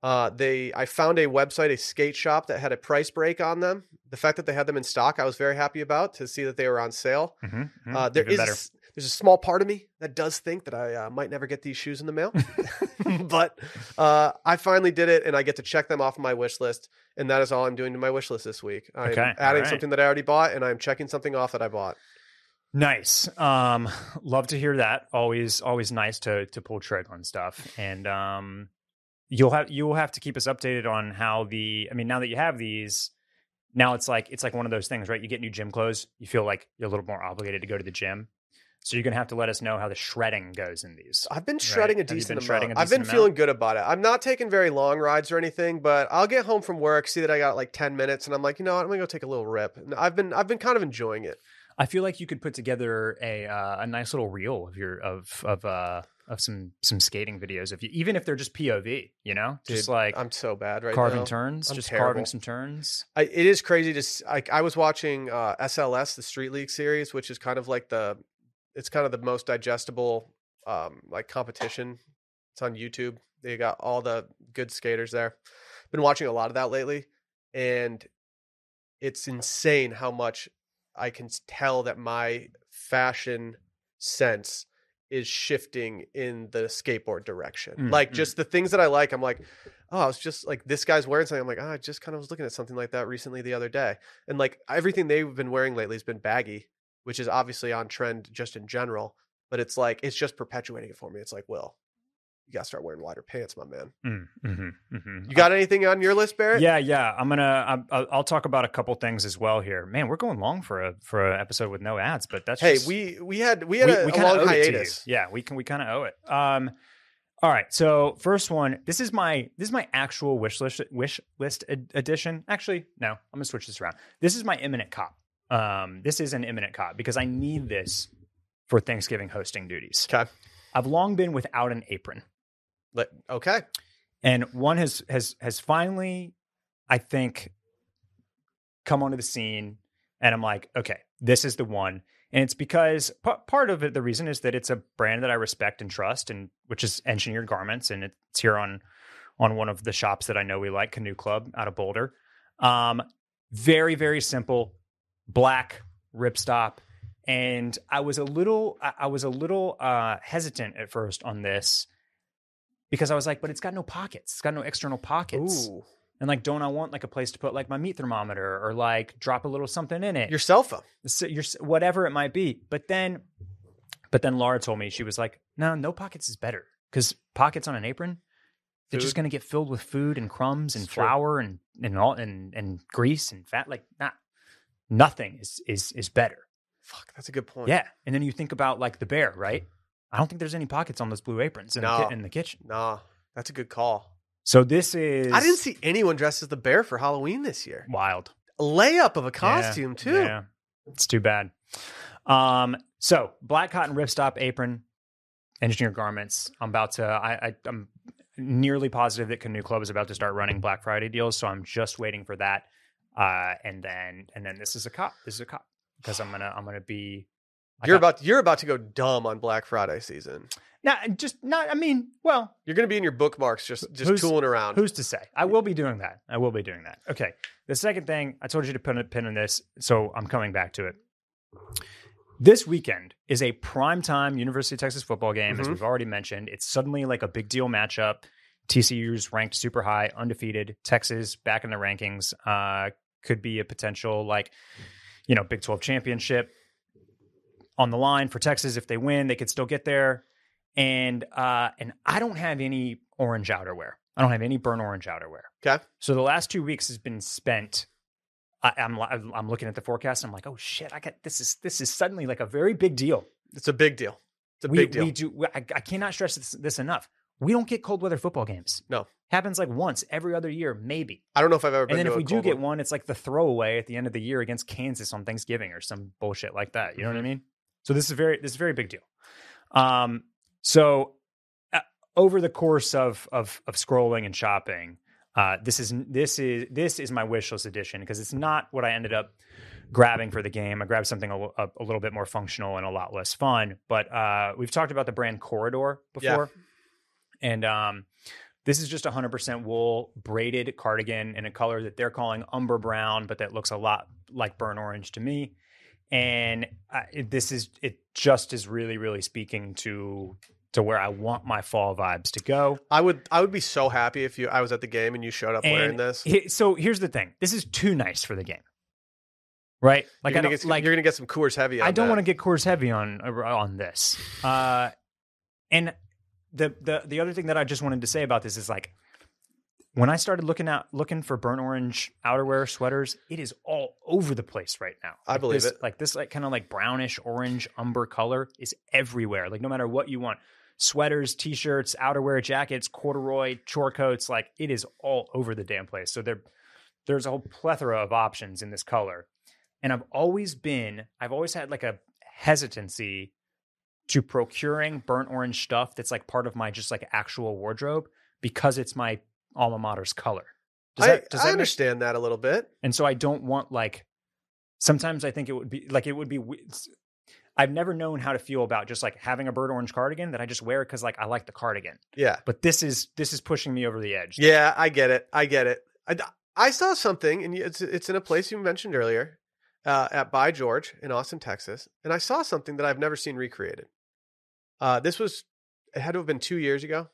Uh, they I found a website, a skate shop that had a price break on them. The fact that they had them in stock, I was very happy about to see that they were on sale. Mhm, mhm. Uh, there Even is better. There's a small part of me that does think that I uh, might never get these shoes in the mail, [laughs] [laughs] but uh, I finally did it, and I get to check them off my wish list, and that is all I'm doing to my wish list this week. I'm Okay, adding right. something that I already bought, and I'm checking something off that I bought. Nice. Um, love to hear that. Always, always nice to to pull trig on stuff. And um, you'll have you will have to keep us updated on how the. I mean, now that you have these, now it's like it's like one of those things, right? You get new gym clothes, you feel like you're a little more obligated to go to the gym. So you're gonna have to let us know how the shredding goes in these. I've been shredding Right. a decent been shredding amount. a I've been decent feeling good about it. I'm not taking very long rides or anything, but I'll get home from work, see that I got like 10 minutes, and I'm like, you know what? I'm gonna go take a little rip. And I've been I've been kind of enjoying it. I feel like you could put together a uh, a nice little reel of your of of uh of some some skating videos if you even if they're just POV, you know, just like I'm so bad right carving now. turns, I'm just terrible. carving some turns. I, it is crazy to like I was watching uh, SLS, the Street League series, which is kind of like the it's kind of the most digestible um, like competition. It's on YouTube. They got all the good skaters there. Been watching a lot of that lately, and it's insane how much I can tell that my fashion sense is shifting in the skateboard direction. Mm, like mm. just the things that I like, I'm like, oh, I was just like this guy's wearing something. I'm like, oh, I just kind of was looking at something like that recently the other day. And like everything they've been wearing lately has been baggy, which is obviously on trend just in general. But it's like it's just perpetuating it for me. It's like, Will, you gotta start wearing wider pants, my man. Mm, mhm, mhm. You got anything on your list, Barrett? Yeah, yeah. I'm gonna. I'm, I'll I'll talk about a couple things as well here. Man, we're going long for a for an episode with no ads, but that's Hey, just, we we had we had a, a kinda long it hiatus. Yeah, we can. We kind of owe it. Um, all right. So first one. This is my this is my actual wish list wish list ed- edition. Actually, no. I'm gonna switch this around. This is my imminent cop. Um, this is an imminent cop because I need this for Thanksgiving hosting duties. Okay. I've long been without an apron. Let, okay. and one has has has finally i think come onto the scene and i'm like okay this is the one and it's because p- part of it the reason is that it's a brand that i respect and trust and which is engineered garments and it's here on on one of the shops that i know we like canoe club out of boulder um very very simple black ripstop and i was a little I, was a little uh hesitant at first on this because I was like, but it's got no pockets. It's got no external pockets. Ooh, And like, don't I want like a place to put like my meat thermometer or like drop a little something in it? your cell phone. So your whatever it might be. But then, but then Laura told me she was like, no, no pockets is better because pockets on an apron, they're just going to get filled with food and crumbs and It's true. flour and and all and and grease and fat. Like not nothing is is is better. Fuck, that's a good point. Yeah. And then you think about like the bear, right? I don't think there's any pockets on those blue aprons in, the, No. ki- in the kitchen. Nah, that's a good call. So this is I didn't see anyone dressed as the bear for Halloween this year. wild. Layup of a Yeah, costume too. Yeah, it's too bad. Um, so black cotton ripstop apron, engineer garments. I'm about to. I, I I'm nearly positive that Canoe Club is about to start running Black Friday deals, so I'm just waiting for that. Uh, and then and then this is a cop. This is a cop because I'm gonna I'm gonna be. I You're got- about you're about to go dumb on Black Friday season. not just not. I mean, well, You're going to be in your bookmarks just just tooling around. Who's to say? I will be doing that. I will be doing that. Okay. The second thing I told you to put a pin in this, so I'm coming back to it. This weekend is a primetime University of Texas football game, as Mhm. we've already mentioned. It's suddenly like a big deal matchup. TCU's ranked super high, undefeated. Texas back in the rankings. Uh, could be a potential like, you know, Big 12 championship on the line for Texas. If they win, they could still get there. And uh, and I don't have any orange outerwear. I don't have any burnt orange outerwear. Okay. So the last two weeks has been spent. I, I'm I'm looking at the forecast. And I'm like, oh shit! I got this is this is suddenly like a very big deal. It's a big deal. It's a we, big deal. We do. I, I cannot stress this, this enough. We don't get cold weather football games. No. happens like once every other year, maybe. I don't know if I've ever been And then if we do get one. one, it's like the throwaway at the end of the year against Kansas on Thanksgiving or some bullshit like that. You know what I mean? So this is very this is a very big deal. Um, so uh, over the course of of of scrolling and shopping, uh, this is this is this is my wish list edition because it's not what I ended up grabbing for the game. I grabbed something a, a, a little bit more functional and a lot less fun. But uh, we've talked about the brand Corridor before, and um, this is just 100% wool braided cardigan in a color that they're calling umber brown, but that looks a lot like burnt orange to me. And it, this is it just is really really speaking to to where I want my fall vibes to go. I would I would be so happy if you I was at the game and you showed up wearing this. so here's the thing: this is too nice for the game, right? Like you're I gonna, get, like you're gonna get some Coors Heavy. On I don't want to get Coors Heavy on on this. Uh, and the the the other thing that I just wanted to say about this is like when I started looking out looking for burnt orange outerwear sweaters, it is all over the place right now. I Like believe this- it. Like this like kind of like brownish orange umber color is everywhere. Like no matter what you want. Sweaters, t-shirts, outerwear, jackets, corduroy, chore coats, like it is all over the damn place. So there there's a whole plethora of options in this color. And I've always been, I've always had like a hesitancy to procuring burnt orange stuff that's like part of my just like actual wardrobe because it's my alma mater's color. Does I, that, does I that make- understand that a little bit. and so I don't want like, sometimes I think it would be like, it would be, I've never known how to feel about just like having a burnt orange cardigan that I just wear because like I like the cardigan. Yeah. But this is this is pushing me over the edge. Yeah, I get it. I get it. I, I saw something, and it's it's in a place you mentioned earlier, uh, at By George in Austin, Texas, and I saw something that I've never seen recreated. Uh, this was it had to have been two years ago.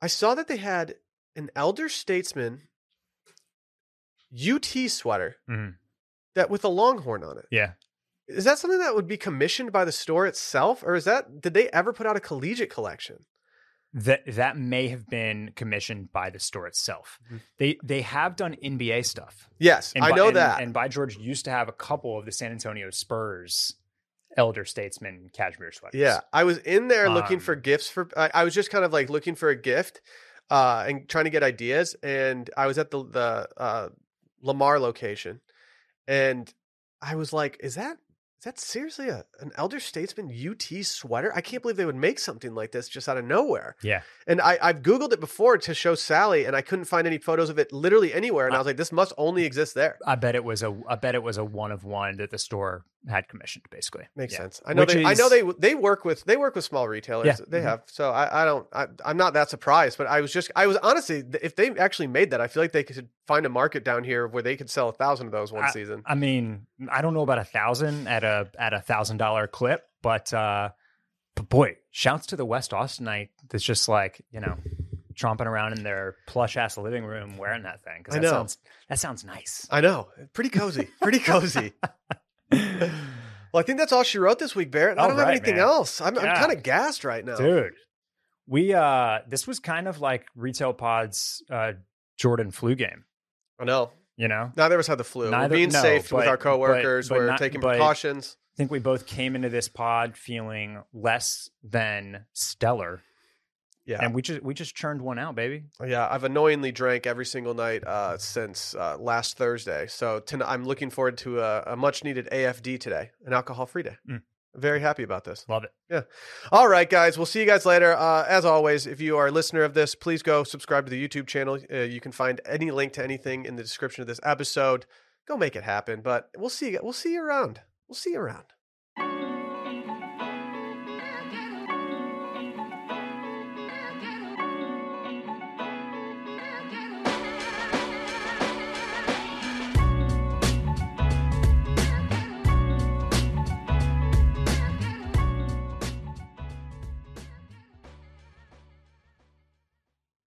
I saw that they had an elder statesman UT sweater Mhm. that with a longhorn on it. Yeah. Is that something that would be commissioned by the store itself, or is that did they ever put out a collegiate collection? That that may have been commissioned by the store itself. Mhm. They they have done NBA stuff. Yes, And I know and, that. And by George used to have a couple of the San Antonio Spurs elder statesman cashmere sweaters. Yeah, I was in there looking for Um, gifts for. I, I was just kind of like looking for a gift, uh, and trying to get ideas. And I was at the the uh, Lamar location, and I was like, "Is that is that seriously a an elder statesman UT sweater? I can't believe they would make something like this just out of nowhere." Yeah. And I I've googled it before to show Sally, and I couldn't find any photos of it literally anywhere. And I was like, "This must only exist there." I bet it was a I bet it was a one of one that the store had commissioned basically. Makes Yeah. sense. I know. Which They, I know they they work with they work with small retailers. Yeah. They Mhm. have. So I, I don't. I, I'm not that surprised. But I was just. I was honestly. If they actually made that, I feel like they could find a market down here where they could sell a thousand of those one season. I mean, I don't know about a thousand at a at a thousand dollar clip, but uh but boy, shouts to the West Austinite that's just like, you know, tromping around in their plush ass living room wearing that thing. Because I that know. sounds that sounds nice. I know. Pretty cozy. Pretty cozy. [laughs] well, I think that's all she wrote this week, Barrett. I don't have right, anything man. else. I'm, I'm kind of gassed right now. Dude. We uh this was kind of like retail pods uh Jordan flu game, I know. you know? Neither of us had the flu. Neither- We're being no, safe with our coworkers. but- but We're not- taking precautions. I think we both came into this pod feeling less than stellar. Yeah. And we just we just churned one out, baby. Yeah, I've annoyingly drank every single night uh, since uh, last Thursday. So ton- I'm looking forward to a, a much needed AFD today, an alcohol free day. Mm. Very happy about this. Love it. Yeah. All right, guys, we'll see you guys later. Uh, as always, if you are a listener of this, please go subscribe to the YouTube channel. Uh, you can find any link to anything in the description of this episode. Go make it happen. But we'll see. You, We'll see you around. We'll see you around.